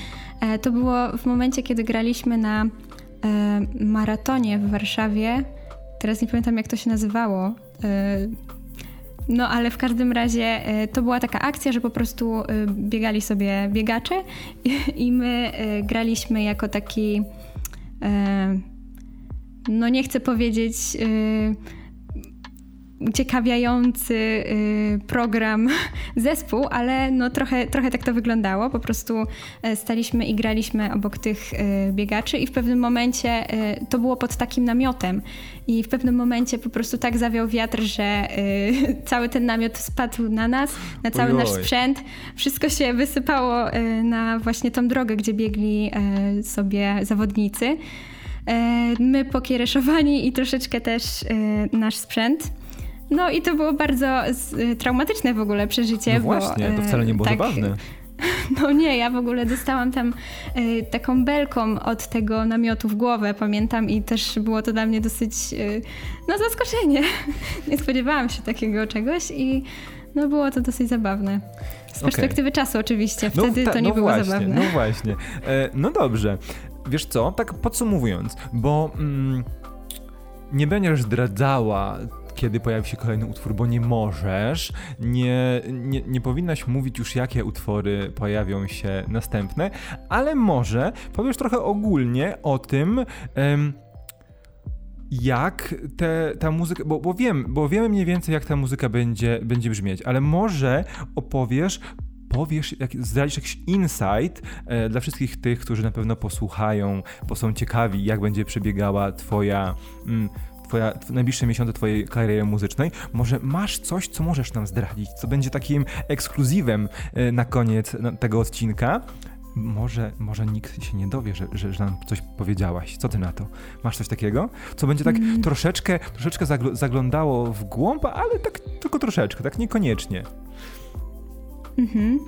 to było w momencie, kiedy graliśmy na maratonie w Warszawie. Teraz nie pamiętam, jak to się nazywało. E, no, ale w każdym razie e, to była taka akcja, że po prostu biegali sobie biegacze i my graliśmy jako taki. No, nie chcę powiedzieć uciekawiający y, program, zespół, ale no trochę, trochę tak to wyglądało. Po prostu e, staliśmy i graliśmy obok tych e, biegaczy i w pewnym momencie e, to było pod takim namiotem i w pewnym momencie po prostu tak zawiał wiatr, że cały ten namiot spadł na nas, na cały Ojoj. nasz sprzęt. Wszystko się wysypało na właśnie tą drogę, gdzie biegli sobie zawodnicy. My pokiereszowani i troszeczkę też nasz sprzęt. No i to było bardzo y, traumatyczne w ogóle przeżycie. No właśnie, bo, to wcale nie było tak, zabawne. No nie, ja w ogóle dostałam tam y, taką belką od tego namiotu w głowę, pamiętam, i też było to dla mnie dosyć, y, no zaskoczenie. nie spodziewałam się takiego czegoś i no było to dosyć zabawne. Z perspektywy okay. czasu oczywiście, no wtedy no, to nie no było właśnie, zabawne. No właśnie. E, no dobrze. Wiesz co, tak podsumowując, bo mm, nie będziesz zdradzała kiedy pojawi się kolejny utwór, bo nie możesz, nie, nie, nie powinnaś mówić już, jakie utwory pojawią się następne, ale może powiesz trochę ogólnie o tym, jak te, ta muzyka, bo, bo wiem, bo wiemy mniej więcej, jak ta muzyka będzie, będzie brzmieć, ale może opowiesz powiesz, jak, zdradzisz jakiś insight e, dla wszystkich tych, którzy na pewno posłuchają, bo są ciekawi, jak będzie przebiegała twoja... Mm, twoja, najbliższe miesiące twojej kariery muzycznej, może masz coś, co możesz nam zdradzić, co będzie takim ekskluzywem e, na koniec tego odcinka. Może, może nikt się nie dowie, że, że, że nam coś powiedziałaś. Co ty na to? Masz coś takiego? Co będzie tak mm. troszeczkę, troszeczkę zaglądało w głąb, ale tak tylko troszeczkę, tak niekoniecznie. Mhm.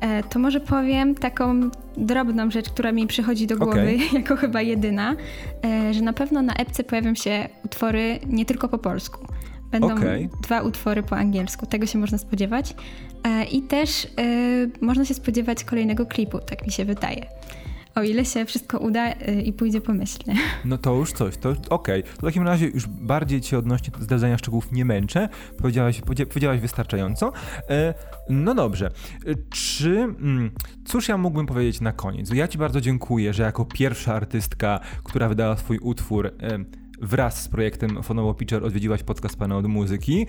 E, to może powiem taką drobną rzecz, która mi przychodzi do głowy okay. jako chyba jedyna, e, że na pewno na epce pojawią się utwory nie tylko po polsku. Będą okay. dwa utwory po angielsku, tego się można spodziewać. E, I też można się spodziewać kolejnego klipu, tak mi się wydaje. O ile się wszystko uda y, i pójdzie pomyślnie. No to już coś, to okej. Okay. W takim razie już bardziej cię odnośnie zdradzania szczegółów nie męczę. Powiedziałaś, powiedziałaś wystarczająco. E, no dobrze. E, czy... Mm, cóż ja mógłbym powiedzieć na koniec? Ja ci bardzo dziękuję, że jako pierwsza artystka, która wydała swój utwór e, wraz z projektem Fonowo Pitcher odwiedziłaś podcast Pana od Muzyki.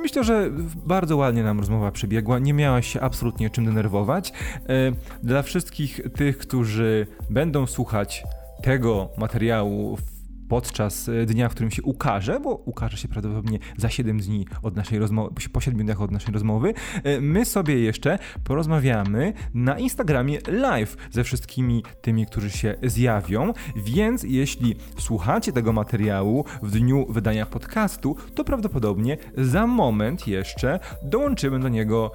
Myślę, że bardzo ładnie nam rozmowa przebiegła. Nie miałaś się absolutnie czym denerwować. E, dla wszystkich tych, którzy będą słuchać tego materiału w podczas e, dnia, w którym się ukaże, bo ukaże się prawdopodobnie za 7 dni od naszej rozmowy, po 7 dniach od naszej rozmowy, e, my sobie jeszcze porozmawiamy na Instagramie live ze wszystkimi tymi, którzy się zjawią, więc jeśli słuchacie tego materiału w dniu wydania podcastu, to prawdopodobnie za moment jeszcze dołączymy do niego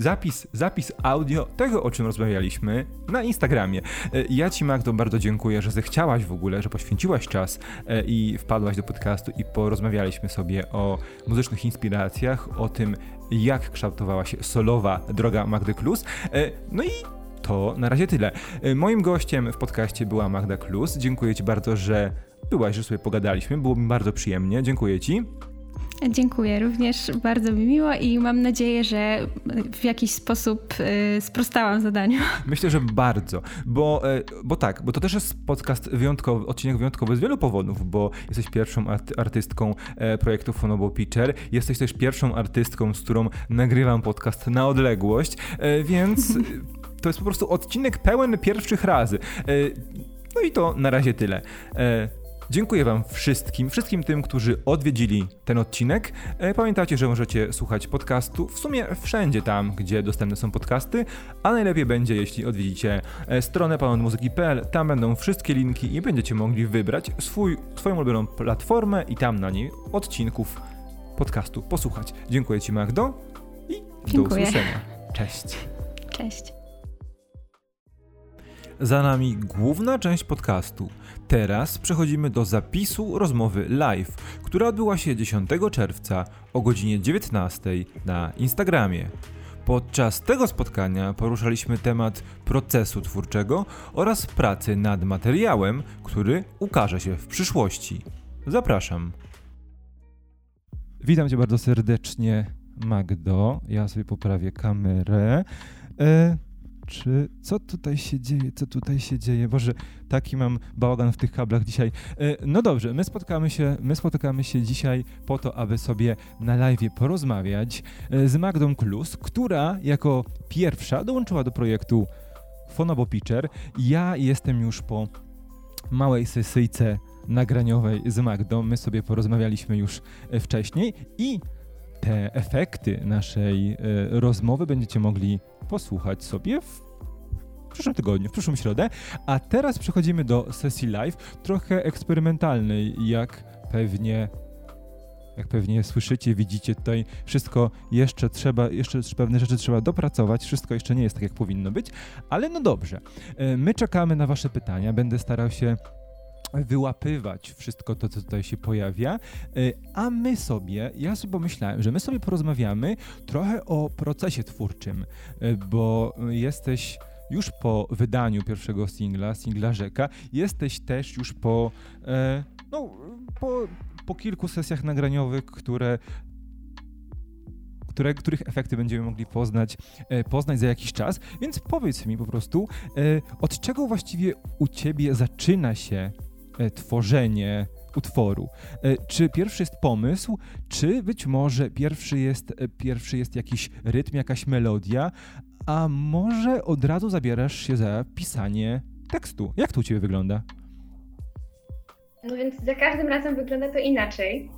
zapis, zapis audio tego, o czym rozmawialiśmy na Instagramie. E, ja Ci, Magdo, bardzo dziękuję, że zechciałaś w ogóle, że poświęciłaś czas i wpadłaś do podcastu i porozmawialiśmy sobie o muzycznych inspiracjach, o tym, jak kształtowała się solowa droga Magdy Klus. E, no i to na razie tyle. E, moim gościem w podcaście była Magda Klus. Dziękuję Ci bardzo, że byłaś, że sobie pogadaliśmy. Było mi bardzo przyjemnie. Dziękuję Ci. Dziękuję, również bardzo mi miło i mam nadzieję, że w jakiś sposób y, sprostałam zadaniu. Myślę, że bardzo, bo, y, bo tak, bo to też jest podcast wyjątkowy, odcinek wyjątkowy z wielu powodów, bo jesteś pierwszą artystką e, projektu Fonobo Pitcher, jesteś też pierwszą artystką, z którą nagrywam podcast na odległość, e, więc to jest po prostu odcinek pełen pierwszych razy. E, no i to na razie tyle. Dziękuję Wam wszystkim, wszystkim tym, którzy odwiedzili ten odcinek. E, pamiętajcie, że możecie słuchać podcastu w sumie wszędzie tam, gdzie dostępne są podcasty, a najlepiej będzie, jeśli odwiedzicie e, stronę panonmuzyki.pl. Tam będą wszystkie linki i będziecie mogli wybrać swój, swoją ulubioną platformę i tam na niej odcinków podcastu posłuchać. Dziękuję Ci, Magdo i Dziękuję. do usłyszenia. Cześć. Cześć. Za nami główna część podcastu. Teraz przechodzimy do zapisu rozmowy live, która odbyła się 10 czerwca o godzinie 19 na Instagramie. Podczas tego spotkania poruszaliśmy temat procesu twórczego oraz pracy nad materiałem, który ukaże się w przyszłości. Zapraszam. Witam Cię bardzo serdecznie, Magdo. Ja sobie poprawię kamerę. E czy co tutaj się dzieje, co tutaj się dzieje? Boże, taki mam bałagan w tych kablach dzisiaj. E, no dobrze, my spotkamy się, my spotykamy się dzisiaj po to, aby sobie na live porozmawiać e, z Magdą Klus, która jako pierwsza dołączyła do projektu Fonobo Pitcher. Ja jestem już po małej sesyjce nagraniowej z Magdą. My sobie porozmawialiśmy już e, wcześniej i te efekty naszej rozmowy będziecie mogli posłuchać sobie w przyszłym tygodniu, w przyszłą środę. A teraz przechodzimy do sesji live, trochę eksperymentalnej, jak pewnie jak pewnie słyszycie, widzicie tutaj, wszystko jeszcze trzeba, jeszcze pewne rzeczy trzeba dopracować, wszystko jeszcze nie jest tak, jak powinno być, ale no dobrze. E, my czekamy na Wasze pytania, będę starał się wyłapywać wszystko to, co tutaj się pojawia, y, a my sobie, ja sobie pomyślałem, że my sobie porozmawiamy trochę o procesie twórczym, y, bo jesteś już po wydaniu pierwszego singla, singla Rzeka, jesteś też już po, e, no, po po kilku sesjach nagraniowych, które które, których efekty będziemy mogli poznać, e, poznać za jakiś czas. Więc powiedz mi po prostu, e, od czego właściwie u ciebie zaczyna się tworzenie utworu. Czy pierwszy jest pomysł, czy być może pierwszy jest, pierwszy jest jakiś rytm, jakaś melodia, a może od razu zabierasz się za pisanie tekstu? Jak to u ciebie wygląda? No więc za każdym razem wygląda to inaczej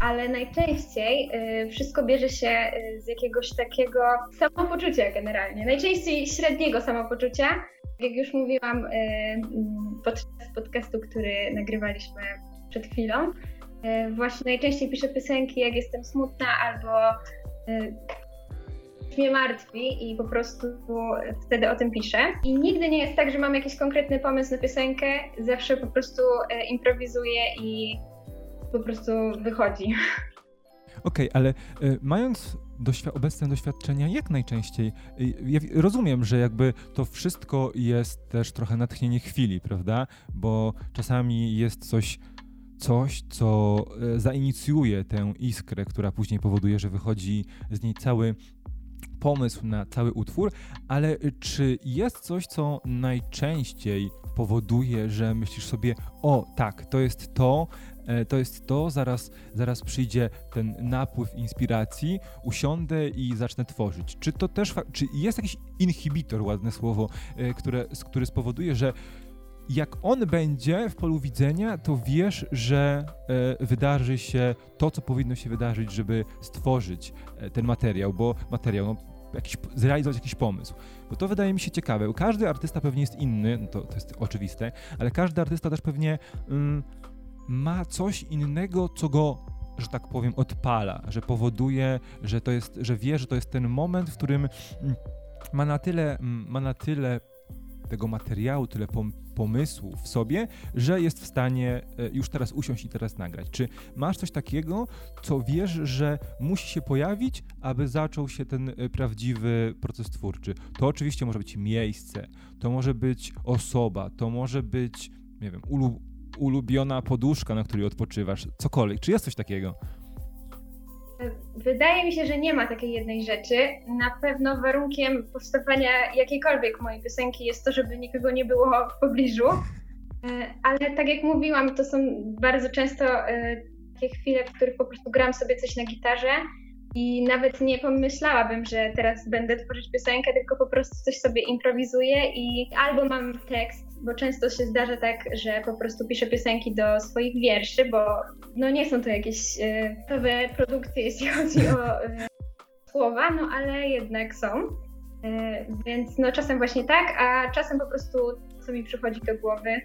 ale najczęściej y, wszystko bierze się y, z jakiegoś takiego samopoczucia generalnie. Najczęściej średniego samopoczucia. Jak już mówiłam y, podczas podcastu, który nagrywaliśmy przed chwilą, właśnie najczęściej piszę piosenki, jak jestem smutna albo mnie martwi i po prostu wtedy o tym piszę. I nigdy nie jest tak, że mam jakiś konkretny pomysł na piosenkę, zawsze po prostu improwizuję i po prostu wychodzi. Okej, okay, ale y, mając doświ- obecne doświadczenia, jak najczęściej, y, ja rozumiem, że jakby to wszystko jest też trochę natchnienie chwili, prawda? Bo czasami jest coś, coś, co y, zainicjuje tę iskrę, która później powoduje, że wychodzi z niej cały pomysł na cały utwór, ale czy jest coś, co najczęściej powoduje, że myślisz sobie, o tak, to jest to, to jest to, zaraz, zaraz przyjdzie ten napływ inspiracji, usiądę i zacznę tworzyć. Czy to też, czy jest jakiś inhibitor, ładne słowo, e, które, który spowoduje, że jak on będzie w polu widzenia, to wiesz, że e, wydarzy się to, co powinno się wydarzyć, żeby stworzyć ten materiał, bo materiał, no, jakiś, zrealizować jakiś pomysł. Bo to wydaje mi się ciekawe. Każdy artysta pewnie jest inny, no to, to jest oczywiste, ale każdy artysta też pewnie mm, ma coś innego, co go że tak powiem, odpala, że powoduje, że to jest, że wie, że to jest ten moment, w którym mm, ma na tyle, mm, ma na tyle tego materiału, tyle pomysłu w sobie, że jest w stanie e, już teraz usiąść i teraz nagrać. Czy masz coś takiego, co wiesz, że musi się pojawić, aby zaczął się ten e, prawdziwy proces twórczy? To oczywiście może być miejsce, to może być osoba, to może być, nie wiem, ulubiona poduszka, na której odpoczywasz, cokolwiek. Czy jest coś takiego? Wydaje mi się, że nie ma takiej jednej rzeczy. Na pewno warunkiem powstawania jakiejkolwiek mojej piosenki jest to, żeby nikogo nie było w pobliżu. E, ale tak jak mówiłam, to są bardzo często e, takie chwile, w których po prostu gram sobie coś na gitarze i nawet nie pomyślałabym, że teraz będę tworzyć piosenkę, tylko po prostu coś sobie improwizuję i albo mam tekst, bo często się zdarza tak, że po prostu piszę piosenki do swoich wierszy, bo no nie są to jakieś nowe produkcje, jeśli chodzi o y, słowa, no ale jednak są. Y, więc no czasem właśnie tak, a czasem po prostu co mi przychodzi do głowy.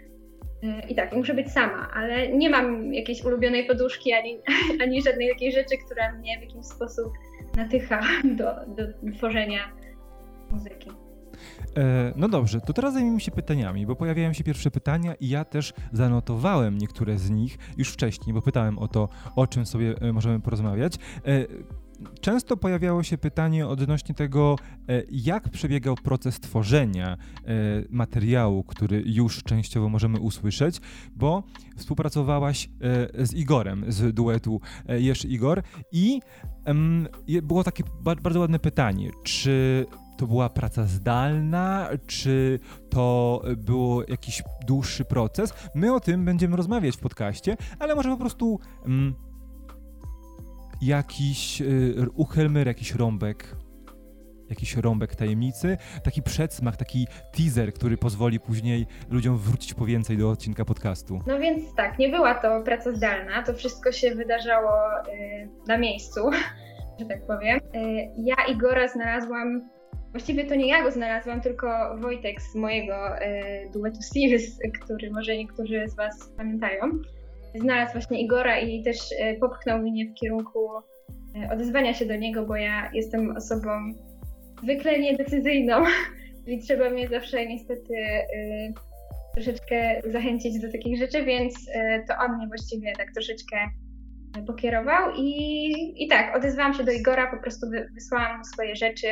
I tak, muszę być sama, ale nie mam jakiejś ulubionej poduszki ani, ani żadnej takiej rzeczy, która mnie w jakiś sposób natycha do, do tworzenia muzyki. E, no dobrze, to teraz zajmijmy się pytaniami, bo pojawiają się pierwsze pytania i ja też zanotowałem niektóre z nich już wcześniej, bo pytałem o to, o czym sobie e, możemy porozmawiać. E, często pojawiało się pytanie odnośnie tego, jak przebiegał proces tworzenia materiału, który już częściowo możemy usłyszeć, bo współpracowałaś z Igorem z duetu Jesz Igor i było takie bardzo ładne pytanie, czy to była praca zdalna, czy to był jakiś dłuższy proces. My o tym będziemy rozmawiać w podcaście, ale może po prostu mm, jakiś y, jakiś rąbek jakiś rąbek tajemnicy, taki przedsmak, taki teaser, który pozwoli później ludziom wrócić po więcej do odcinka podcastu. No więc tak, nie była to praca zdalna, to wszystko się wydarzało y, na miejscu, że tak powiem. Y, ja Igora znalazłam Właściwie to nie ja go znalazłam, tylko Wojtek z mojego e, duetu Sears, który może niektórzy z Was pamiętają. Znalazł właśnie Igora i też e, popchnął mnie w kierunku e, odezwania się do niego, bo ja jestem osobą zwykle niedecyzyjną i trzeba mnie zawsze niestety e, troszeczkę zachęcić do takich rzeczy, więc e, to on mnie właściwie tak troszeczkę pokierował i, i tak, odezwałam się do Igora, po prostu wysłałam mu swoje rzeczy,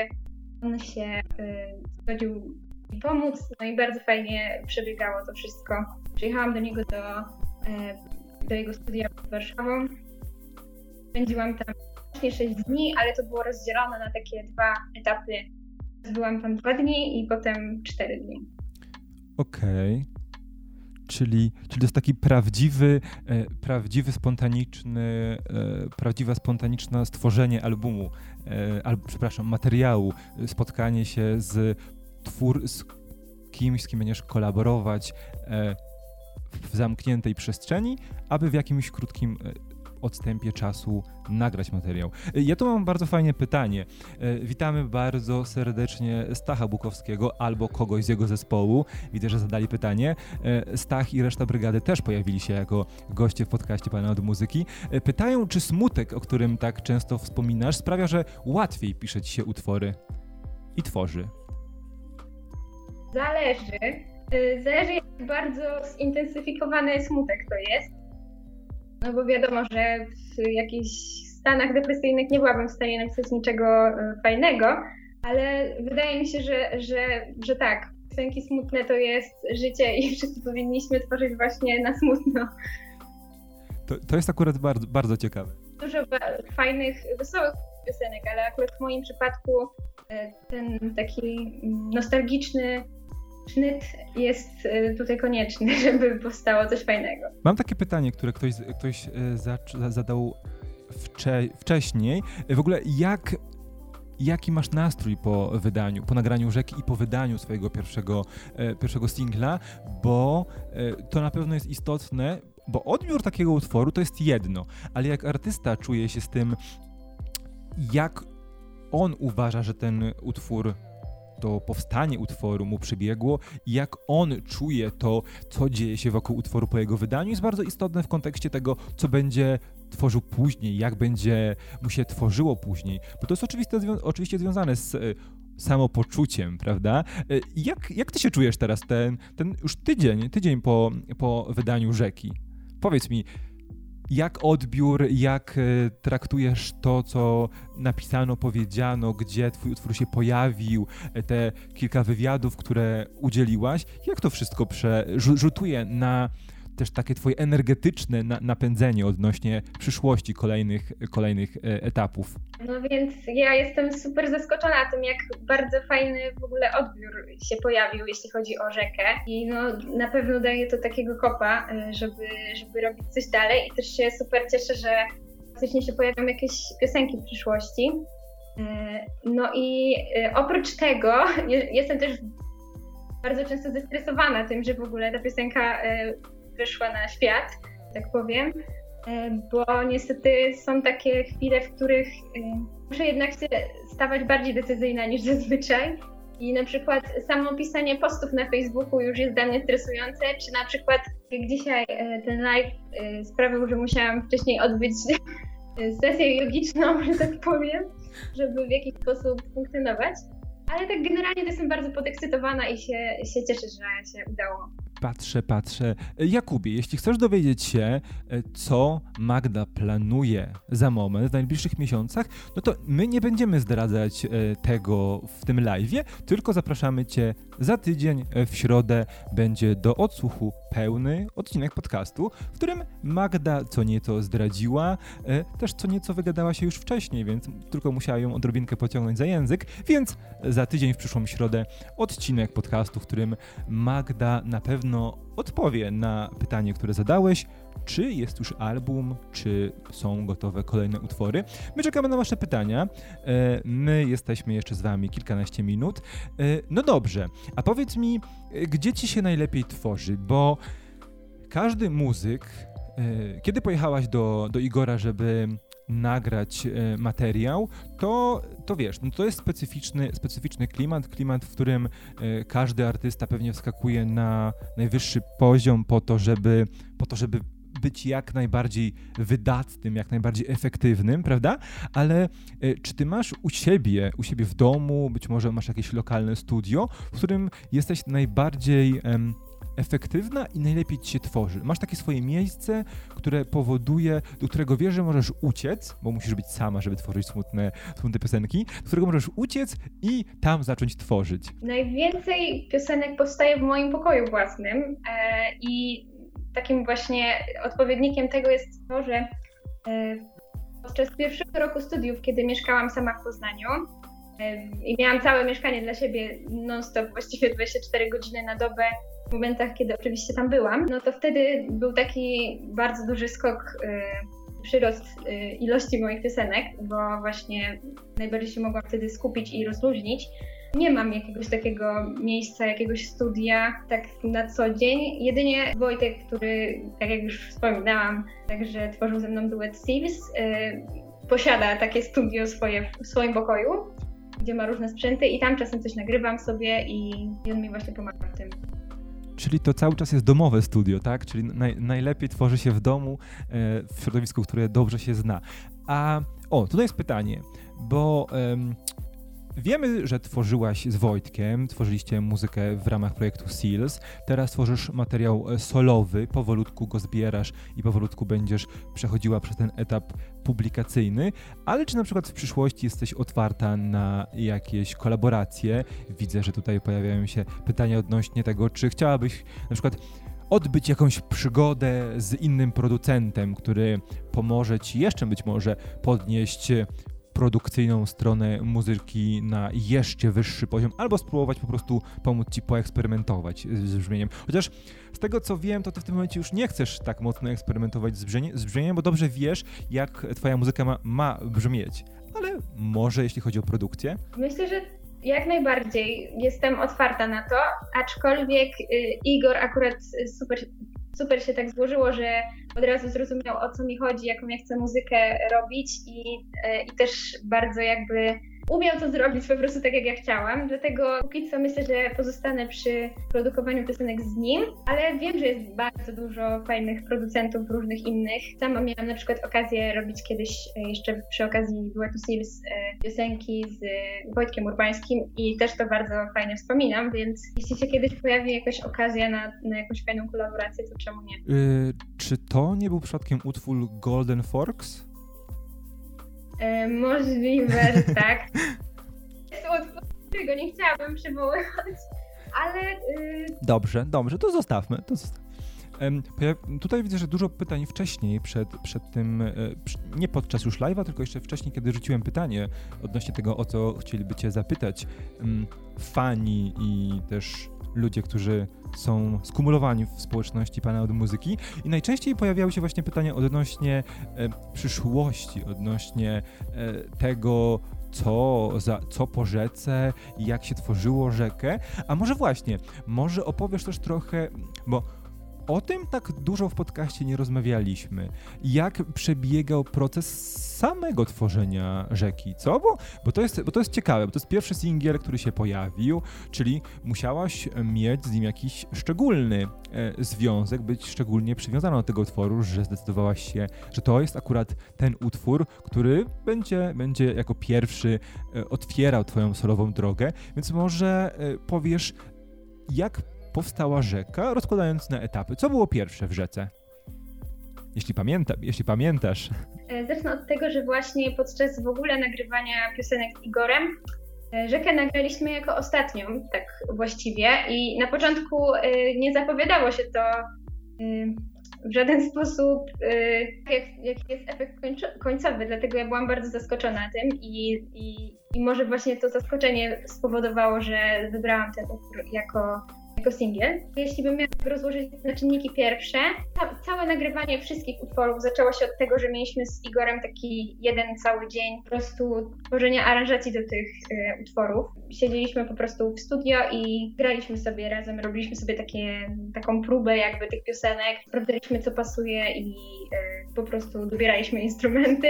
on się y, zgodził mi pomóc, no i bardzo fajnie przebiegało to wszystko. Przyjechałam do niego do, y, do jego studia Warszawą. Spędziłam tam 6 dni, ale to było rozdzielone na takie dwa etapy. Byłam tam dwa dni i potem cztery dni. Okej. Okay. Czyli, czyli to jest taki prawdziwy, e, prawdziwy spontaniczny, e, prawdziwe spontaniczne stworzenie albumu, e, przepraszam, materiału, spotkanie się z twór, z kimś, z kim będziesz kolaborować e, w zamkniętej przestrzeni, aby w jakimś krótkim e, odstępie czasu nagrać materiał. Ja tu mam bardzo fajne pytanie. E, witamy bardzo serdecznie Stacha Bukowskiego albo kogoś z jego zespołu. Widzę, że zadali pytanie. E, Stach i reszta brygady też pojawili się jako goście w podcaście Pana od Muzyki. E, pytają, czy smutek, o którym tak często wspominasz, sprawia, że łatwiej pisze ci się utwory i tworzy? Zależy. Zależy, jak bardzo zintensyfikowany smutek to jest no bo wiadomo, że w jakichś stanach depresyjnych nie byłabym w stanie napisać niczego e, fajnego, ale wydaje mi się, że, że, że tak, piosenki smutne to jest życie i wszyscy powinniśmy tworzyć właśnie na smutno. To, to jest akurat bardzo, bardzo ciekawe. Dużo fajnych, wesołych piosenek, ale akurat w moim przypadku e, ten taki nostalgiczny sznyt jest e, tutaj konieczny, żeby powstało coś fajnego. Mam takie pytanie, które ktoś, ktoś e, zadał wcze, wcześniej. W ogóle jak jaki masz nastrój po wydaniu, po nagraniu rzeki i po wydaniu swojego pierwszego, e, pierwszego singla, bo to na pewno jest istotne, bo odbiór takiego utworu to jest jedno, ale jak artysta czuje się z tym, jak on uważa, że ten utwór to powstanie utworu mu przebiegło i jak on czuje to, co dzieje się wokół utworu po jego wydaniu, jest bardzo istotne w kontekście tego, co będzie tworzył później, jak będzie mu się tworzyło później, bo to jest oczywiście, oczywiście związane z e, samopoczuciem, prawda? E, jak, jak ty się czujesz teraz, ten, ten już tydzień, tydzień po, po wydaniu Rzeki? Powiedz mi, jak odbiór, jak e, traktujesz to, co napisano, powiedziano, gdzie twój utwór się pojawił, e, te kilka wywiadów, które udzieliłaś, jak to wszystko rzutuje na też takie twoje energetyczne na, napędzenie odnośnie przyszłości kolejnych, kolejnych e, etapów. No więc ja jestem super zaskoczona tym, jak bardzo fajny w ogóle odbiór się pojawił, jeśli chodzi o rzekę. I no, na pewno daje to takiego kopa, e, żeby, żeby robić coś dalej. I też się super cieszę, że faktycznie się pojawią jakieś piosenki w przyszłości. E, no i oprócz tego jestem też bardzo często zestresowana tym, że w ogóle ta piosenka wyszła na świat, tak powiem, e, bo niestety są takie chwile, w których e, muszę jednak się stawać bardziej decyzyjna niż zazwyczaj. I na przykład samo pisanie postów na Facebooku już jest dla mnie stresujące, czy na przykład jak dzisiaj e, ten live sprawił, że musiałam wcześniej odbyć sesję jogiczną, że tak powiem, żeby w jakiś sposób funkcjonować. Ale tak generalnie to jestem bardzo podekscytowana i się, się cieszę, że się udało. Patrzę, patrzę. Jakubie, jeśli chcesz dowiedzieć się, e, co Magda planuje za moment, w najbliższych miesiącach, no to my nie będziemy zdradzać e, tego w tym live'ie, tylko zapraszamy Cię za tydzień e, w środę będzie do odsłuchu pełny odcinek podcastu, w którym Magda co nieco zdradziła, też co nieco wygadała się już wcześniej, więc tylko musiała ją odrobinkę pociągnąć za język, więc za tydzień w przyszłą środę odcinek podcastu, w którym Magda na pewno odpowie na pytanie, które zadałeś, czy jest już album, czy są gotowe kolejne utwory. My czekamy na Wasze pytania. E, my jesteśmy jeszcze z Wami kilkanaście minut. E, no dobrze, a powiedz mi, e, gdzie Ci się najlepiej tworzy? Bo każdy muzyk, kiedy pojechałaś do, do Igora, żeby nagrać materiał, to, to wiesz, no to jest specyficzny, specyficzny klimat, klimat, w którym każdy artysta pewnie wskakuje na najwyższy poziom po to, żeby, po to, żeby być jak najbardziej wydatnym, jak najbardziej efektywnym, prawda? Ale e, czy ty masz u siebie, u siebie w domu, być może masz jakieś lokalne studio, w którym jesteś najbardziej efektywna i najlepiej ci się tworzy. Masz takie swoje miejsce, które powoduje, do którego wiesz, że możesz uciec, bo musisz być sama, żeby tworzyć smutne, smutne piosenki, do którego możesz uciec i tam zacząć tworzyć. Najwięcej piosenek powstaje w moim pokoju własnym e, i takim właśnie odpowiednikiem tego jest to, że e, podczas pierwszego roku studiów, kiedy mieszkałam sama w Poznaniu i miałam całe mieszkanie dla siebie non-stop, właściwie 24 godziny na dobę, w momentach, kiedy oczywiście tam byłam, no to wtedy był taki bardzo duży skok przyrost ilości moich piosenek, bo właśnie najbardziej się mogłam wtedy skupić i rozluźnić. Nie mam jakiegoś takiego miejsca, jakiegoś studia tak na co dzień. Jedynie Wojtek, który, tak jak już wspominałam, także tworzył ze mną duet Steves, yy, posiada takie studio swoje w swoim pokoju, gdzie ma różne sprzęty i tam czasem coś nagrywam sobie i, on mi właśnie pomaga w tym. Czyli to cały czas jest domowe studio, tak? Czyli naj, najlepiej tworzy się w domu, e, w środowisku, które dobrze się zna. A o, tutaj jest pytanie, bo Wiemy, że tworzyłaś z Wojtkiem, tworzyliście muzykę w ramach projektu Seals. Teraz tworzysz materiał e, solowy, powolutku go zbierasz i powolutku będziesz przechodziła przez ten etap publikacyjny. Ale czy na przykład w przyszłości jesteś otwarta na jakieś kolaboracje? Widzę, że tutaj pojawiają się pytania odnośnie tego, czy chciałabyś na przykład odbyć jakąś przygodę z innym producentem, który pomoże ci jeszcze być może podnieść produkcyjną stronę muzyki na jeszcze wyższy poziom, albo spróbować po prostu pomóc ci poeksperymentować z brzmieniem. Chociaż z tego co wiem, to ty w tym momencie już nie chcesz tak mocno eksperymentować z, brzmieniem, z brzmieniem bo dobrze wiesz, jak twoja muzyka ma, ma brzmieć. Ale może jeśli chodzi o produkcję? Myślę, że jak najbardziej jestem otwarta na to, aczkolwiek y, Igor akurat super super się tak złożyło, że od razu zrozumiał o co mi chodzi, jaką ja chcę muzykę robić i, e, i też bardzo jakby umiał to zrobić po prostu tak, jak ja chciałam. Dlatego póki co myślę, że pozostanę przy produkowaniu piosenek z nim, ale wiem, że jest bardzo dużo fajnych producentów różnych innych. Sama miałam na przykład okazję robić kiedyś e, jeszcze przy okazji duetu Seals e, piosenki z Wojtkiem Urbańskim i też to bardzo fajnie wspominam, więc jeśli się kiedyś pojawi jakaś okazja na, na jakąś fajną kolaborację, to czemu nie? Yy, czy to nie był przypadkiem utwór Golden Forks? E, możliwe, że tak. Jest którego nie chciałabym przywoływać, ale... Y... Dobrze, dobrze, to zostawmy, to zostawmy. Tutaj widzę, że dużo pytań wcześniej, przed, przed tym, e, nie podczas już live'a, tylko jeszcze wcześniej, kiedy rzuciłem pytanie odnośnie tego, o co chcieliby Cię zapytać fani i też ludzie, którzy są skumulowani w społeczności pana od muzyki. I najczęściej pojawiały się właśnie pytania odnośnie e, przyszłości, odnośnie e, tego, co, za, co po rzece, jak się tworzyło rzekę, a może właśnie, może opowiesz też trochę, bo o tym tak dużo w podcaście nie rozmawialiśmy. Jak przebiegał proces samego tworzenia rzeki, co? Bo, bo, to, jest, bo to jest ciekawe, bo to jest pierwszy singiel, który się pojawił, czyli musiałaś mieć z nim jakiś szczególny e, związek, być szczególnie przywiązana do tego utworu, że zdecydowałaś się, że to jest akurat ten utwór, który będzie, będzie jako pierwszy e, otwierał twoją solową drogę, więc może e, powiesz, jak powstała rzeka, rozkładając na etapy. Co było pierwsze w rzece? Jeśli, pamięta, jeśli pamiętasz. E, zacznę od tego, że właśnie podczas w ogóle nagrywania piosenek z Igorem e, Rzekę nagraliśmy jako ostatnią, tak właściwie. I na początku e, nie zapowiadało się to w żaden sposób, jaki jak jest efekt końcowy, dlatego ja byłam bardzo zaskoczona tym i, i, i może właśnie to zaskoczenie spowodowało, że wybrałam ten utwór jako jako singiel. Jeśli bym miała rozłożyć na czynniki pierwsze, całe nagrywanie wszystkich utworów zaczęło się od tego, że mieliśmy z Igorem taki jeden cały dzień po prostu tworzenia aranżacji do tych y, utworów. Siedzieliśmy po prostu w studio i graliśmy sobie razem, robiliśmy sobie takie, taką próbę jakby tych piosenek, sprawdzaliśmy co pasuje i y, po prostu dobieraliśmy instrumenty.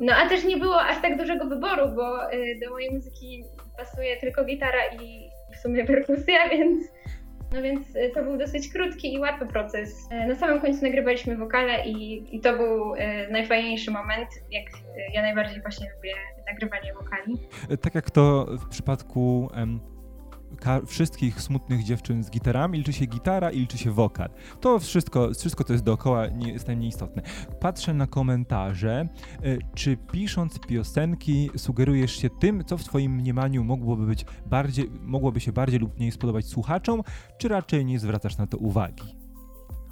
No a też nie było aż tak dużego wyboru, bo y, do mojej muzyki pasuje tylko gitara i w sumie perkusja, więc no więc y, to był dosyć krótki i łatwy proces. Y, na samym końcu nagrywaliśmy wokale i, i to był y, najfajniejszy moment, jak ja najbardziej właśnie lubię nagrywanie wokali. Tak jak to w przypadku wszystkich smutnych dziewczyn z gitarami, liczy się gitara i liczy się wokal. To wszystko, wszystko to jest dookoła, nie, jest najmniej istotne. Patrzę na komentarze. E, czy pisząc piosenki sugerujesz się tym, co w twoim mniemaniu mogłoby być bardziej, mogłoby się bardziej lub mniej spodobać słuchaczom, czy raczej nie zwracasz na to uwagi?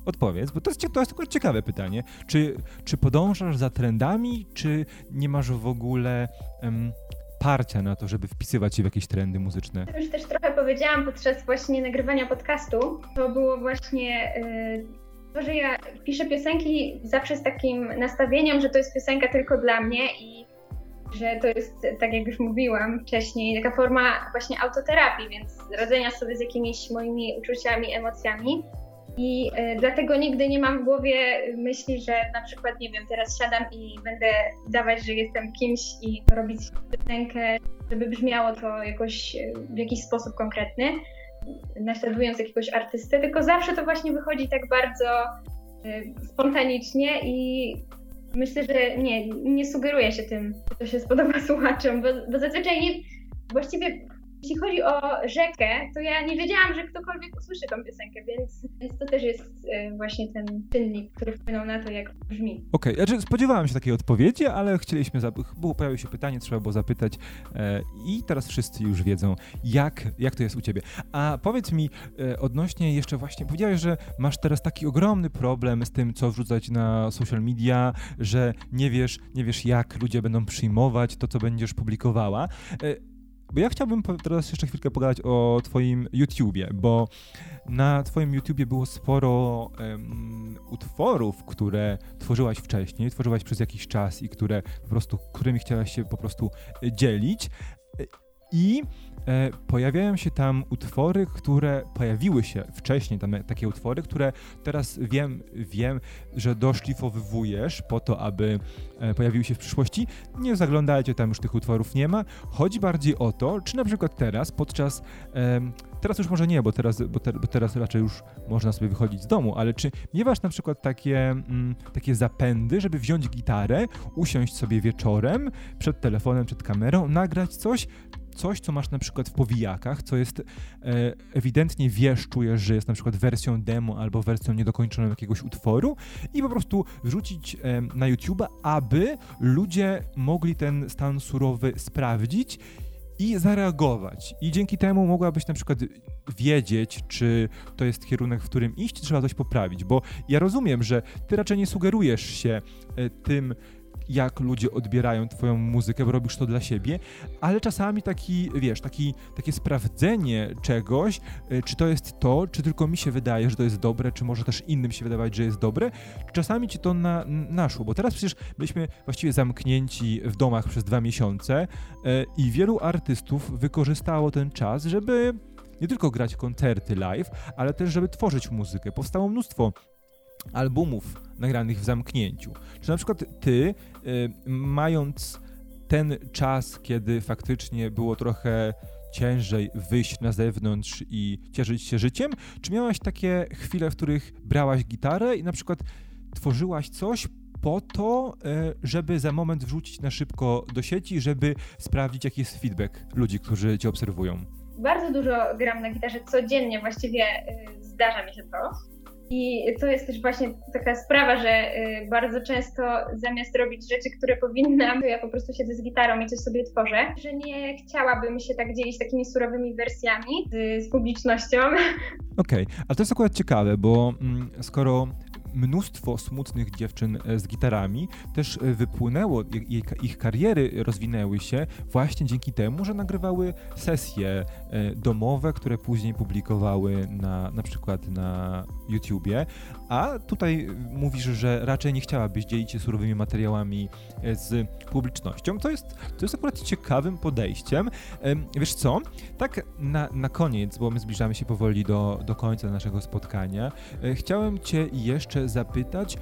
odpowiedz, bo to jest, to jest akurat ciekawe pytanie. Czy, czy podążasz za trendami, czy nie masz w ogóle um, parcia na to, żeby wpisywać się w jakieś trendy muzyczne? Już też trochę powiedziałam podczas właśnie nagrywania podcastu. To było właśnie yy, to, że ja piszę piosenki zawsze z takim nastawieniem, że to jest piosenka tylko dla mnie i że to jest, tak jak już mówiłam wcześniej, taka forma właśnie autoterapii, więc radzenia sobie z jakimiś moimi uczuciami, emocjami. I y, dlatego nigdy nie mam w głowie myśli, że na przykład, nie wiem, teraz siadam i będę dawać, że jestem kimś i robić piosenkę, żeby brzmiało to jakoś e, w jakiś sposób konkretny, naśladując jakiegoś artystę, tylko zawsze to właśnie wychodzi tak bardzo y, spontanicznie i myślę, że nie, nie sugeruję się tym, to się spodoba słuchaczom, bo, bo zazwyczaj nie, właściwie jeśli chodzi o rzekę, to ja nie wiedziałam, że ktokolwiek usłyszy tą piosenkę, więc, więc to też jest e, właśnie ten czynnik, który wpłynął na to, jak brzmi. Okej, okay. znaczy spodziewałam się takiej odpowiedzi, ale chcieliśmy, było, pojawiło się pytanie, trzeba było zapytać e, i teraz wszyscy już wiedzą, jak, jak to jest u ciebie. A powiedz mi e, odnośnie jeszcze właśnie, powiedziałeś, że masz teraz taki ogromny problem z tym, co wrzucać na social media, że nie wiesz, nie wiesz jak ludzie będą przyjmować to, co będziesz publikowała. E, bo ja chciałbym teraz jeszcze chwilkę pogadać o twoim YouTubie, bo na twoim YouTubie było sporo um, utworów, które tworzyłaś wcześniej, tworzyłaś przez jakiś czas i które po prostu, którymi chciałaś się po prostu e, dzielić. I e, pojawiają się tam utwory, które pojawiły się wcześniej, tam takie utwory, które teraz wiem, wiem, że doszlifowujesz po to, aby e, pojawiły się w przyszłości. Nie zaglądajcie, tam już tych utworów nie ma. Chodzi bardziej o to, czy na przykład teraz, podczas e, Teraz już może nie, bo teraz, bo, te, bo, teraz raczej już można sobie wychodzić z domu, ale czy miewasz na przykład takie, mm, takie zapędy, żeby wziąć gitarę, usiąść sobie wieczorem przed telefonem, przed kamerą, nagrać coś, coś, co masz na przykład w powijakach, co jest e, ewidentnie wiesz, czujesz, że jest na przykład wersją demo albo wersją niedokończoną jakiegoś utworu i po prostu wrzucić e, na YouTube'a, aby ludzie mogli ten stan surowy sprawdzić i zareagować. I dzięki temu mogłabyś na przykład wiedzieć, czy to jest kierunek, w którym iść, czy trzeba coś poprawić. Bo ja rozumiem, że ty raczej nie sugerujesz się e, tym, jak ludzie odbierają twoją muzykę, bo robisz to dla siebie, ale czasami taki, wiesz, taki, takie sprawdzenie czegoś, y, czy to jest to, czy tylko mi się wydaje, że to jest dobre, czy może też innym się wydawać, że jest dobre, czasami ci to na, naszło, bo teraz przecież byliśmy właściwie zamknięci w domach przez dwa miesiące y, i wielu artystów wykorzystało ten czas, żeby nie tylko grać koncerty live, ale też żeby tworzyć muzykę. Powstało mnóstwo albumów nagranych w zamknięciu. Czy na przykład ty, y, mając ten czas, kiedy faktycznie było trochę ciężej wyjść na zewnątrz i cieszyć się życiem, czy miałaś takie chwile, w których brałaś gitarę i na przykład tworzyłaś coś po to, y, żeby za moment wrzucić na szybko do sieci, żeby sprawdzić, jaki jest feedback ludzi, którzy cię obserwują? Bardzo dużo gram na gitarze, codziennie właściwie y, zdarza mi się to. I to jest też właśnie taka sprawa, że y, bardzo często zamiast robić rzeczy, które powinnam, to ja po prostu siedzę z gitarą i coś sobie tworzę. Że nie chciałabym się tak dzielić takimi surowymi wersjami z, z publicznością. Okej, okay. ale to jest akurat ciekawe, bo mm, skoro mnóstwo smutnych dziewczyn e, z gitarami też e, wypłynęło, ich kariery rozwinęły się właśnie dzięki temu, że nagrywały sesje e, domowe, które później publikowały na, na przykład na YouTubie, a tutaj mówisz, że raczej nie chciałabyś dzielić się surowymi materiałami z publicznością. To jest, to jest akurat ciekawym podejściem. Wiesz co, tak na, na koniec, bo my zbliżamy się powoli do, do końca naszego spotkania, chciałem Cię jeszcze zapytać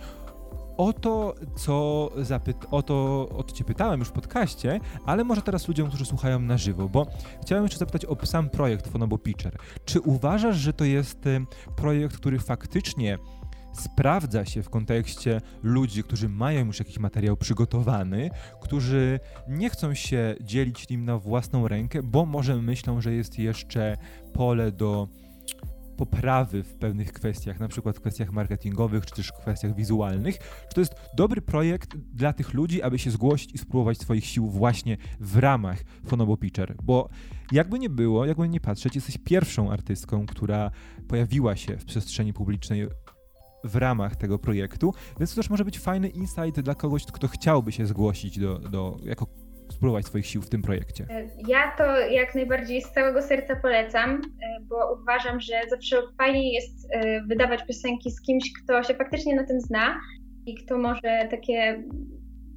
o to, co zapyt- o to, o to cię pytałem już w podcaście, ale może teraz ludziom, którzy słuchają na żywo, bo chciałem jeszcze zapytać o sam projekt Fonobo Pitcher. Czy uważasz, że to jest y, projekt, który faktycznie sprawdza się w kontekście ludzi, którzy mają już jakiś materiał przygotowany, którzy nie chcą się dzielić nim na własną rękę, bo może myślą, że jest jeszcze pole do poprawy w pewnych kwestiach, na przykład w kwestiach marketingowych, czy też w kwestiach wizualnych, czy to jest dobry projekt dla tych ludzi, aby się zgłosić i spróbować swoich sił właśnie w ramach Fonobo Pitcher, bo jakby nie było, jakby nie patrzeć, jesteś pierwszą artystką, która pojawiła się w przestrzeni publicznej w ramach tego projektu, więc to też może być fajny insight dla kogoś, kto chciałby się zgłosić do, do jako spróbować swoich sił w tym projekcie? Ja to jak najbardziej z całego serca polecam, e, bo uważam, że zawsze fajniej jest e, wydawać piosenki z kimś, kto się faktycznie na tym zna i kto może takie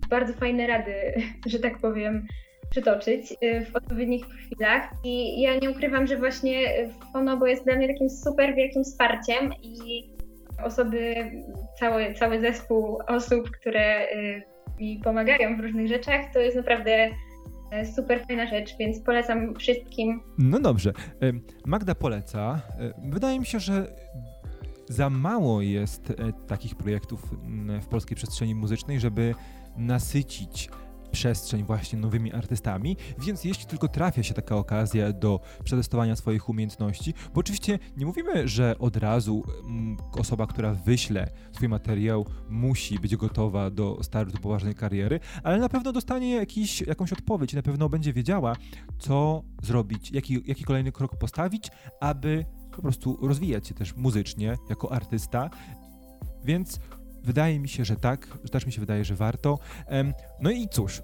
bardzo fajne rady, że tak powiem, przytoczyć e, w odpowiednich chwilach. I ja nie ukrywam, że właśnie Fonobo jest dla mnie takim super wielkim wsparciem i osoby, cały, cały zespół osób, które mi pomagają w różnych rzeczach, to jest naprawdę e, super fajna rzecz, więc polecam wszystkim. No dobrze. Magda poleca. E, wydaje mi się, że za mało jest e, takich projektów w polskiej przestrzeni muzycznej, żeby nasycić przestrzeń właśnie nowymi artystami, więc jeśli tylko trafia się taka okazja do przetestowania swoich umiejętności, bo oczywiście nie mówimy, że od razu mm, osoba, która wyśle swój materiał, musi być gotowa do startu poważnej kariery, ale na pewno dostanie jakiś, jakąś odpowiedź, na pewno będzie wiedziała, co zrobić, jaki, jaki kolejny krok postawić, aby po prostu rozwijać się też muzycznie jako artysta. Więc Wydaje mi się, że tak, też mi się wydaje, że warto. No i cóż,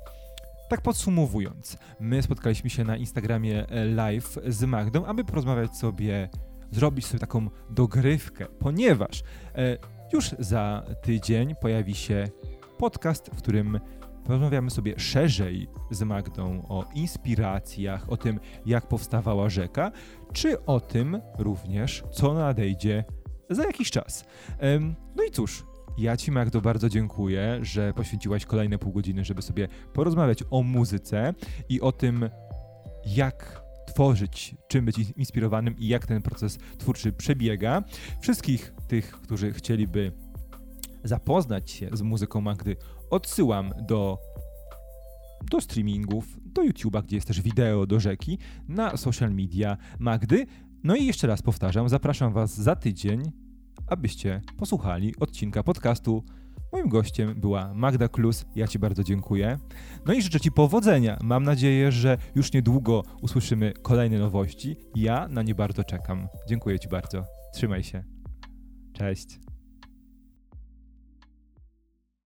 tak podsumowując, my spotkaliśmy się na Instagramie e, live z Magdą, aby porozmawiać sobie, zrobić sobie taką dogrywkę, ponieważ e, już za tydzień pojawi się podcast, w którym porozmawiamy sobie szerzej z Magdą o inspiracjach, o tym, jak powstawała rzeka, czy o tym również, co nadejdzie za jakiś czas. No i cóż, ja Ci, Magdo, bardzo dziękuję, że poświęciłaś kolejne pół godziny, żeby sobie porozmawiać o muzyce i o tym, jak tworzyć, czym być inspirowanym i jak ten proces twórczy przebiega. Wszystkich tych, którzy chcieliby zapoznać się z muzyką Magdy, odsyłam do, do streamingów, do YouTube'a, gdzie jest też wideo do rzeki, na social media Magdy. No i jeszcze raz powtarzam, zapraszam Was za tydzień abyście posłuchali odcinka podcastu. Moim gościem była Magda Klus. Ja Ci bardzo dziękuję. No i życzę Ci powodzenia. Mam nadzieję, że już niedługo usłyszymy kolejne nowości. Ja na nie bardzo czekam. Dziękuję Ci bardzo. Trzymaj się. Cześć.